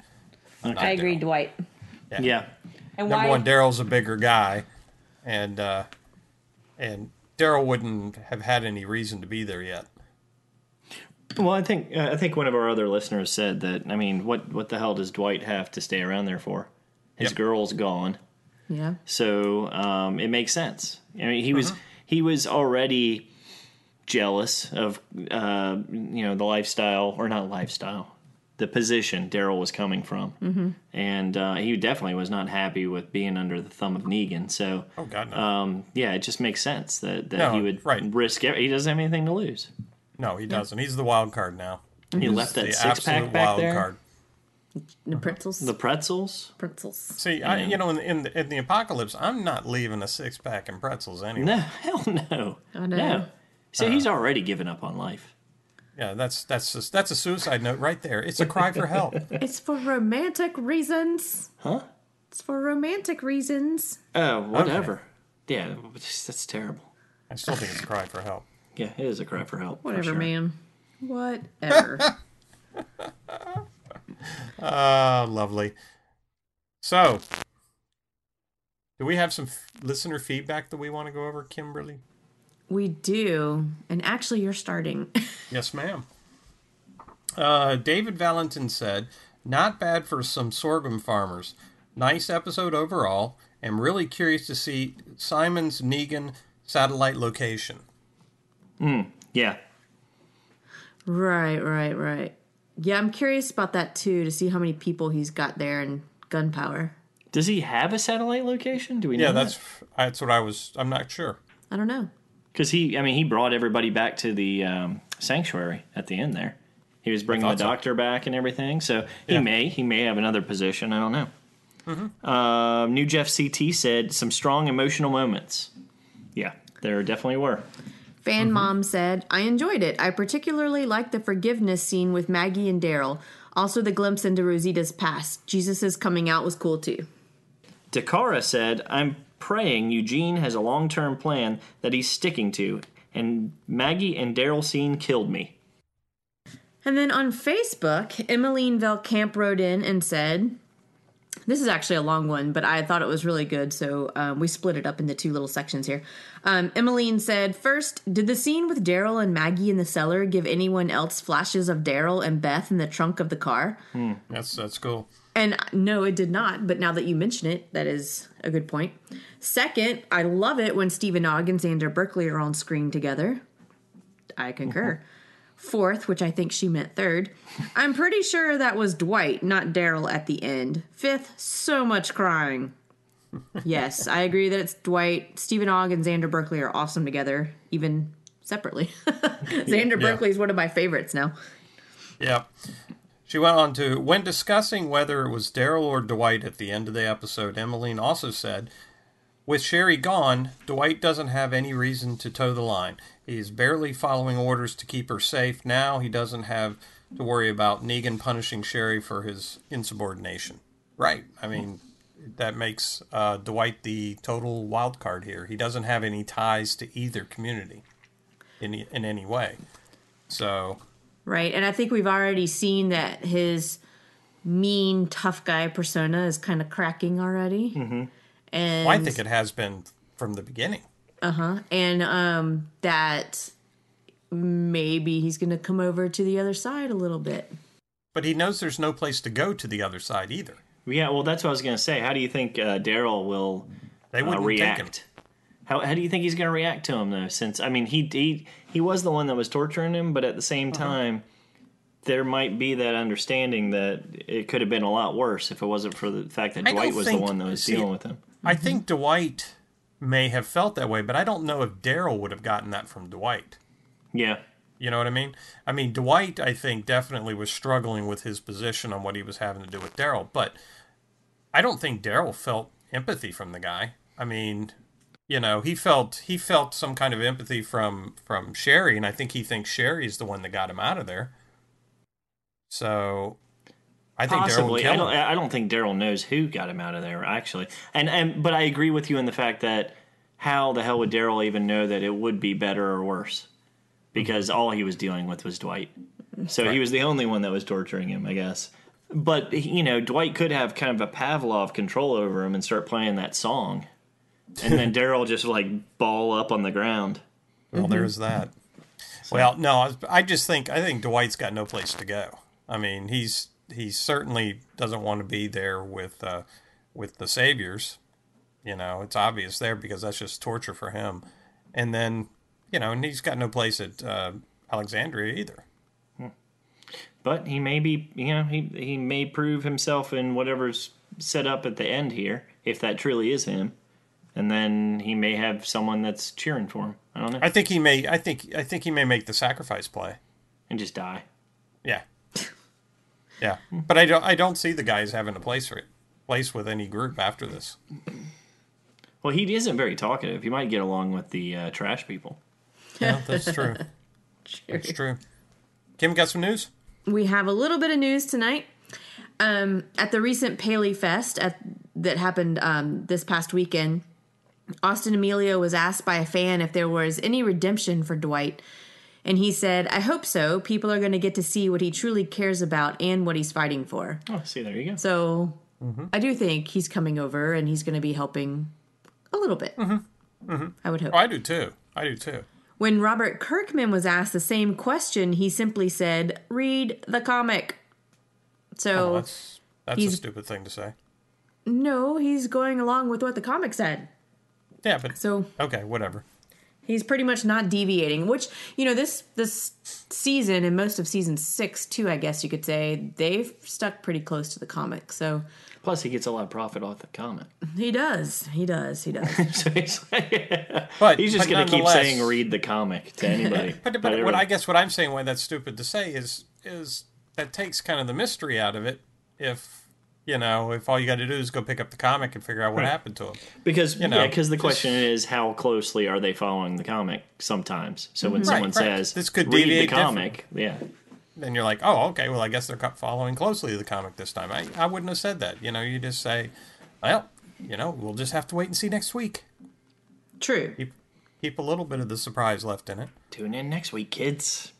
I agree, Dwight. Yeah. And Number why? one, Daryl's a bigger guy, and uh, and Daryl wouldn't have had any reason to be there yet. Well, I think uh, I think one of our other listeners said that. I mean, what what the hell does Dwight have to stay around there for? His Yep. girl's gone, yeah. so um, it makes sense. I mean, he was he was already jealous of uh, you know the lifestyle or not lifestyle, the position Daryl was coming from, mm-hmm. and uh, he definitely was not happy with being under the thumb of Negan. So. Oh God, no, Um, yeah, it just makes sense that, that No, he would right. risk. It. He doesn't have anything to lose. no, he doesn't. He's the wild card now. He left that six pack back wild there. card. The uh-huh. pretzels. The pretzels. pretzels. See, I, you know, in, in the, in the apocalypse, I'm not leaving a six pack and pretzels anyway. No, (laughs) hell no. I know. No. So he's uh. already given up on life. Yeah, that's that's just, that's a suicide note right there. It's a cry for help. (laughs) It's for romantic reasons. Huh? It's for romantic reasons. Oh, whatever. Yeah, that's terrible. I still think it's a cry for help. Yeah, it is a cry for help. for Whatever, sure. man. Whatever. (laughs) Ah, lovely. So, do we have some f- listener feedback that we want to go over, Kimberly? we do. And actually, you're starting. (laughs) Yes, ma'am. Uh, David Valentin said, "Not bad for some sorghum farmers. Nice episode overall. Am really curious to see Simon's Negan satellite location. Mm, Yeah. right, right, right. Yeah, I'm curious about that too to see how many people he's got there and gunpowder. Does he have a satellite location? Do we know Yeah, that's that's what I was. I'm not sure. I don't know. because he. I mean, he brought everybody back to the um, sanctuary at the end there. He was bringing the thought so. doctor back and everything. So he Yeah. may he may have another position. I don't know. Uh, New Jeff CT said some strong emotional moments. Yeah, there definitely were. Fan mm-hmm. mom said, I enjoyed it. I particularly liked the forgiveness scene with Maggie and Daryl. Also, the glimpse into Rosita's past. Jesus' coming out was cool too. Dakara said, I'm praying Eugene has a long term plan that he's sticking to, and Maggie and Daryl scene killed me. And then on Facebook, Emmeline Velkamp wrote in and said, This is actually a long one, but I thought it was really good, so um, we split it up into two little sections here. Um, Emmeline said, First, did the scene with Daryl and Maggie in the cellar give anyone else flashes of Daryl and Beth in the trunk of the car? That's that's cool. And no, it did not, but now that you mention it, that is a good point. Second, I love it when Steven Ogg and Xander Berkeley are on screen together. I concur. Fourth, which I think she meant third, I'm pretty sure that was Dwight, not Daryl at the end. Fifth, so much crying. Yes, I agree that it's Dwight. Steven Ogg and Xander Berkeley are awesome together, even separately. (laughs) Xander Berkeley is one of my favorites now. Yeah. She went on to when discussing whether it was Daryl or Dwight at the end of the episode, Emmeline also said, With Sherry gone, Dwight doesn't have any reason to toe the line. He is barely following orders to keep her safe. Now he doesn't have to worry about Negan punishing Sherry for his insubordination. Right. I mean, that makes uh, Dwight the total wild card here. He doesn't have any ties to either community in in any way. So Right. And I think we've already seen that his mean, tough guy persona is kind of cracking already. Mm-hmm. And I think it has been from the beginning. And um that maybe he's going to come over to the other side a little bit. But he knows there's no place to go to the other side either. Yeah, well, that's what I was going to say. How do you think uh, Daryl will They uh, wouldn't react? How, how do you think he's going to react to him though? Since I mean, he he he was the one that was torturing him, but at the same Uh-huh. time, there might be that understanding that it could have been a lot worse if it wasn't for the fact that I Dwight was think- the one that was see, dealing with him. I think Dwight may have felt that way, but I don't know if Daryl would have gotten that from Dwight. Yeah, You know what I mean? I mean, Dwight, I think, definitely was struggling with his position on what he was having to do with Daryl, but I don't think Daryl felt empathy from the guy. I mean, you know, he felt he felt some kind of empathy from from Sherry, and I think he thinks Sherry's the one that got him out of there. So, I think Daryl would possibly. kill I don't. I don't think Daryl knows who got him out of there actually. And and but I agree with you in the fact that how the hell would Daryl even know that it would be better or worse? Because all he was dealing with was Dwight. So he was the only one that was torturing him, I guess. But you know, Dwight could have kind of a Pavlov control over him and start playing that song, and then (laughs) Daryl just like ball up on the ground. Well, mm-hmm. there's that. Well, no, I just think I think Dwight's got no place to go. I mean, he's he certainly doesn't want to be there with uh, with the saviors. You know, it's obvious there because that's just torture for him. And then, you know, and he's got no place at uh, Alexandria either. But he may be, you know, he he may prove himself in whatever's set up at the end here, if that truly is him, and then he may have someone that's cheering for him. I don't know, I think he may. I think I think he may make the sacrifice play. and just die. Yeah, yeah. But I don't. I don't see the guys having a place for it. Place with any group after this. Well, he isn't very talkative. He might get along with the uh, trash people. Yeah, that's (laughs) true. That's true. Kim got some news. we have a little bit of news tonight. Um, at the recent Paley Fest at, that happened um, this past weekend, Austin Amelio was asked by a fan if there was any redemption for Dwight. And he said, I hope so. People are going to get to see what he truly cares about and what he's fighting for. Oh, see, there you go. So I do think he's coming over and he's going to be helping a little bit. Mm-hmm. Mm-hmm. I would hope. Oh, I do too. I do too. When Robert Kirkman was asked the same question, he simply said, Read the comic. So, oh, Well, that's that's a stupid thing to say. no, he's going along with what the comic said. Yeah, but So okay, whatever. He's pretty much not deviating, which, you know, this this season and most of season six, too, I guess you could say, they've stuck pretty close to the comic. So Plus, he gets a lot of profit off the comic. he does. He does. He does. (laughs) so he's, like, But he's just going to keep saying "read the comic" to anybody. (laughs) But, but what I guess what I'm saying why that's stupid to say is is that takes kind of the mystery out of it. If you know, if all you got to do is go pick up the comic and figure out what Right. happened to him. Because You know, yeah, because the just- question is how closely are they following the comic? Sometimes, so when mhm. Right, someone right. says This could read the deviate comic, yeah, Then you're like, oh, okay. Well, I guess they're following closely the comic this time. I, I wouldn't have said that. You know, you just say, well, you know, we'll just have to wait and see next week. True. Keep keep a little bit of the surprise left in it. tune in next week, kids.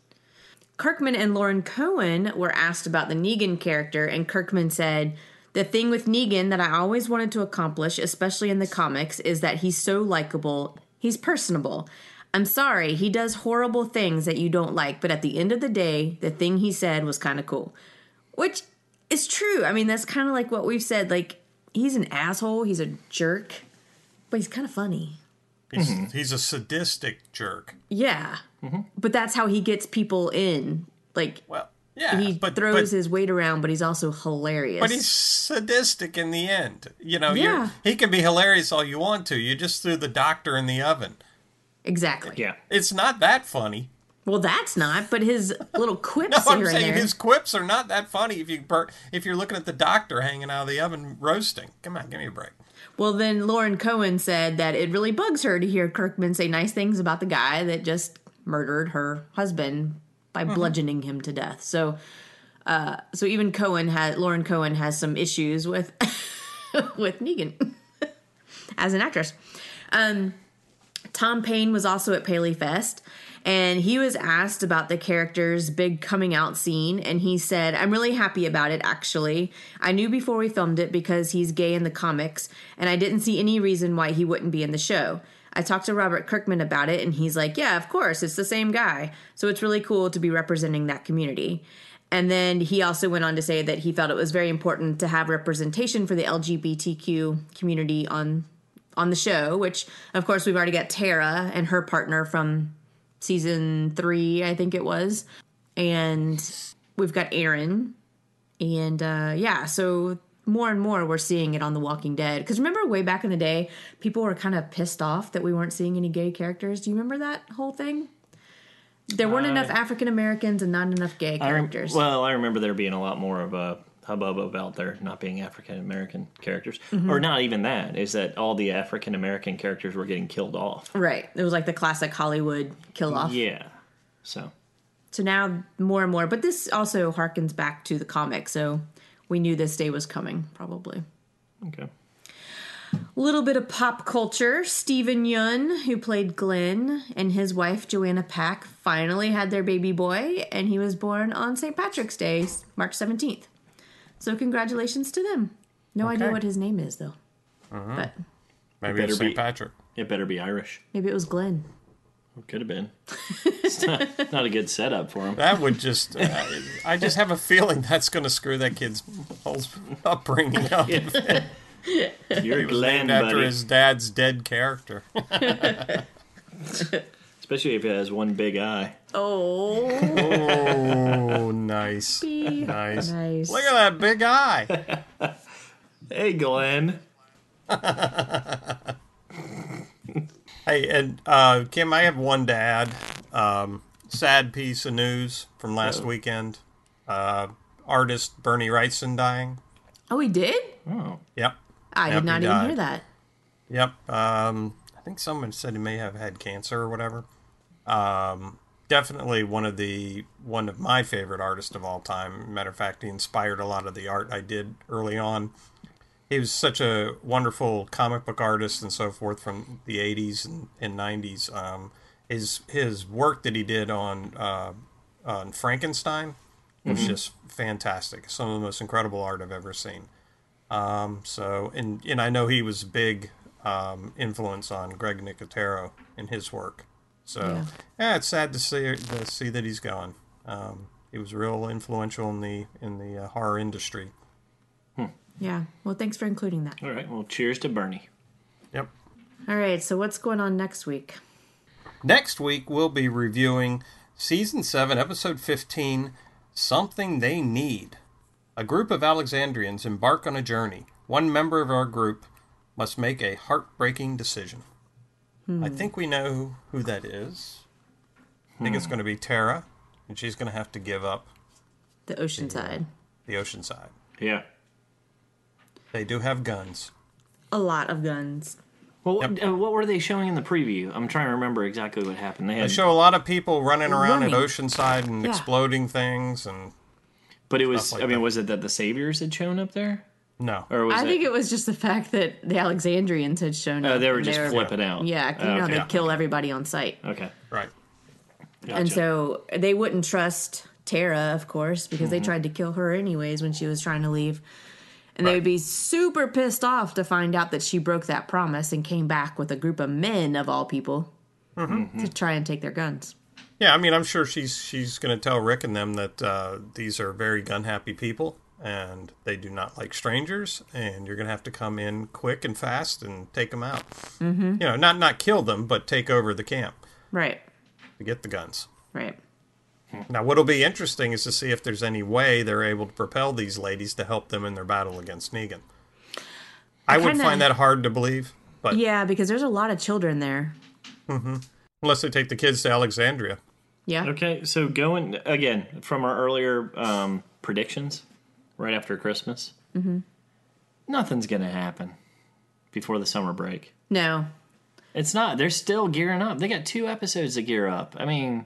Kirkman and Lauren Cohan were asked about the Negan character, and Kirkman said, The thing with Negan that I always wanted to accomplish, especially in the comics, is that he's so likable. He's personable. I'm sorry, he does horrible things that you don't like, but at the end of the day, the thing he said was kind of cool. Which is true. I mean, that's kind of like what we've said. Like, he's an asshole, he's a jerk, but he's kind of funny. He's, Mm-hmm. he's a sadistic jerk. Yeah. Mm-hmm. But that's how he gets people in. Like, Well, yeah, he but throws but, his weight around, but he's also hilarious. but he's sadistic in the end. You know, Yeah. he can be hilarious all you want to. You just threw the doctor in the oven. exactly. Yeah. It's not that funny. Well, that's not. But his little (laughs) quips No, I'm and saying there. his quips are not that funny if you bur- if you're looking at the doctor hanging out of the oven roasting. Come on, give me a break. Well, then Lauren Cohan said that it really bugs her to hear Kirkman say nice things about the guy that just murdered her husband by Mm-hmm. bludgeoning him to death. So, uh, so even Cohan had Lauren Cohan has some issues with (laughs) with Negan (laughs) as an actress. Um, Tom Payne was also at Paley Fest, and he was asked about the character's big coming out scene, and he said, "I'm really happy about it. Actually, I knew before we filmed it because he's gay in the comics, and I didn't see any reason why he wouldn't be in the show." I talked to Robert Kirkman about it, and he's like, "Yeah, of course, it's the same guy. So it's really cool to be representing that community." And then he also went on to say that he felt it was very important to have representation for the LGBTQ community on on the show, which of course we've already got Tara and her partner from season three, I think it was. And we've got Aaron. And uh, yeah, so more and more we're seeing it on The Walking Dead. Because remember, way back in the day, people were kind of pissed off that we weren't seeing any gay characters. Do you remember that whole thing? There weren't enough African Americans and not enough gay I rem- characters. well, I remember there being a lot more of a hubbub about there not being African American characters, Mm-hmm. or not even that. Is that all the African American characters were getting killed off? right. It was like the classic Hollywood kill off. Yeah. So So now more and more, but this also harkens back to the comic, so we knew this day was coming, probably. okay. A little bit of pop culture. Steven Yeun, who played Glenn, and his wife Joana Pak finally had their baby boy, and he was born on St. Patrick's Day, March 17th. So congratulations to them. No idea what his name is, though. Uh-huh. But Maybe better it's St. be- Patrick. It better be Irish. maybe it was Glenn. Could have been. it's not, not a good setup for him. That would just, uh, I just have a feeling that's going to screw that kid's whole upbringing up. You're Glenn, Named after buddy. his dad's dead character. Especially if he has one big eye. Oh, Oh, nice. Nice. nice. Look at that big eye. Hey, Glenn. (laughs) Hey, and uh, Kim, I have one to add. Um, sad piece of news from last weekend. Uh, artist Bernie Wrightson dying. Oh, he did? Oh, Yep. I Yep, did not he even died. hear that. Yep. Um, I think someone said he may have had cancer or whatever. Um, definitely one of the one of my favorite artists of all time. Matter of fact, he inspired a lot of the art I did early on. He was such a wonderful comic book artist and so forth from the '80s and, and '90s. Um, his his work that he did on uh, on Frankenstein was just fantastic. Some of the most incredible art I've ever seen. Um, so, and and I know he was a big um, influence on Greg Nicotero in his work. So, Yeah. yeah, it's sad to see to see that he's gone. Um, he was real influential in the in the uh, horror industry. Yeah. Well, thanks for including that. all right. Well, cheers to Bernie. Yep. All right. So, what's going on next week? Next week we'll be reviewing season seven, episode fifteen. Something they need. A group of Alexandrians embark on a journey. One member of our group must make a heartbreaking decision. I hmm. think we know who that is. I think it's hmm. going to be Tara, and she's going to have to give up The ocean uh, side. the ocean side. Yeah. They do have guns. A lot of guns. Well, Yep. what, uh, what were they showing in the preview? I'm trying to remember exactly what happened. They They had, show a lot of people running around Running. at Oceanside and Yeah. exploding things, and but it was. stuff like I mean, that. was it that the saviors had shown up there, no. or was I it? think it was just the fact that the Alexandrians had shown up. Oh, up. they were and just flipping out. Yeah, 'cause, you Oh, know, they'd kill everybody on sight. Okay. Right. And so they wouldn't trust Tara, of course, because Mm-hmm. they tried to kill her anyways when she was trying to leave. And they would be super pissed off to find out that she broke that promise and came back with a group of men, of all people, to try and take their guns. Yeah, I mean, I'm sure she's she's going to tell Rick and them that uh, these are very gun happy people and they do not like strangers, and you're going to have to come in quick and fast and take them out. Mm-hmm. You know, not not kill them, but take over the camp Right, to get the guns. right. Now, what'll be interesting is to see if there's any way they're able to propel these ladies to help them in their battle against Negan. I, would kinda- find that hard to believe, but Yeah, because there's a lot of children there. unless they take the kids to Alexandria. Yeah. Okay, so going again from our earlier um, predictions, right after Christmas, mm-hmm. nothing's gonna happen before the summer break. No. It's not. They're still gearing up. They got two episodes to gear up. I mean,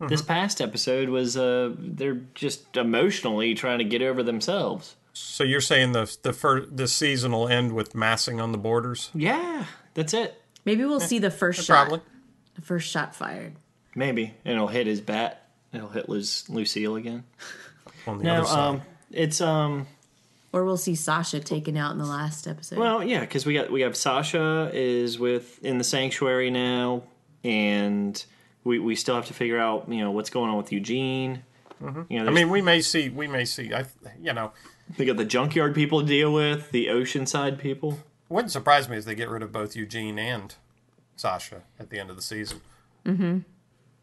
this past episode was uh, they're just emotionally trying to get over themselves. So you're saying the the first the season will end with massing on the borders? Yeah, that's it. Maybe we'll see the first shot. Probably. The first shot fired. Maybe and it'll hit his bat. It'll hit Lu- Lucille again. (laughs) On the No, other side. um, it's um. Or we'll see Sasha taken out in the last episode. Well, yeah, because we got we have Sasha is with in the sanctuary now, and we we still have to figure out you know what's going on with Eugene. You know, I mean, we may see, we may see. I, you know, they got the junkyard people to deal with, the oceanside people. wouldn't surprise me if they get rid of both Eugene and Sasha at the end of the season. Mm-hmm.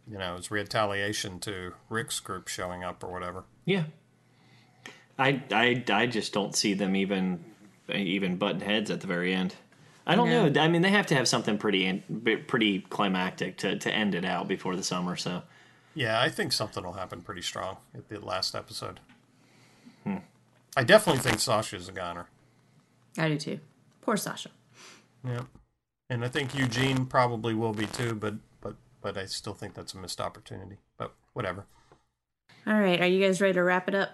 You know, it's retaliation to Rick's group showing up or whatever. Yeah, I I I just don't see them even even button heads at the very end. I don't No. know. I mean, they have to have something pretty pretty climactic to to end it out before the summer. So Yeah, I think something will happen pretty strong at the last episode. Hmm. I definitely think Sasha's a goner. I do too. Poor Sasha. Yeah, and I think Eugene probably will be too. But but but I still think that's a missed opportunity. But whatever. All right. Are you guys ready to wrap it up?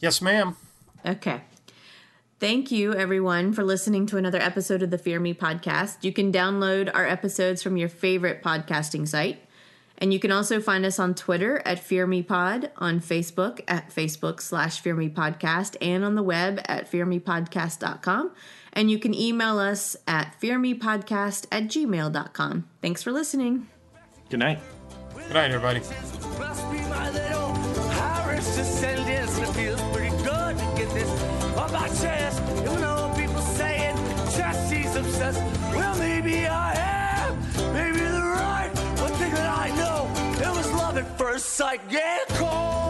Yes, ma'am. Okay. Thank you, everyone, for listening to another episode of the Fear Me podcast. You can download our episodes from your favorite podcasting site. And you can also find us on Twitter at Fear Me Pod, on Facebook at Facebook slash Fear Me Podcast, and on the web at fearmepodcast.com. And you can email us at fearmepodcast at gmail.com. Thanks for listening. good night. Good night, everybody. Obsessed. Well, maybe I am. Maybe they're right. One thing that I know, it was love at first sight. Yeah, call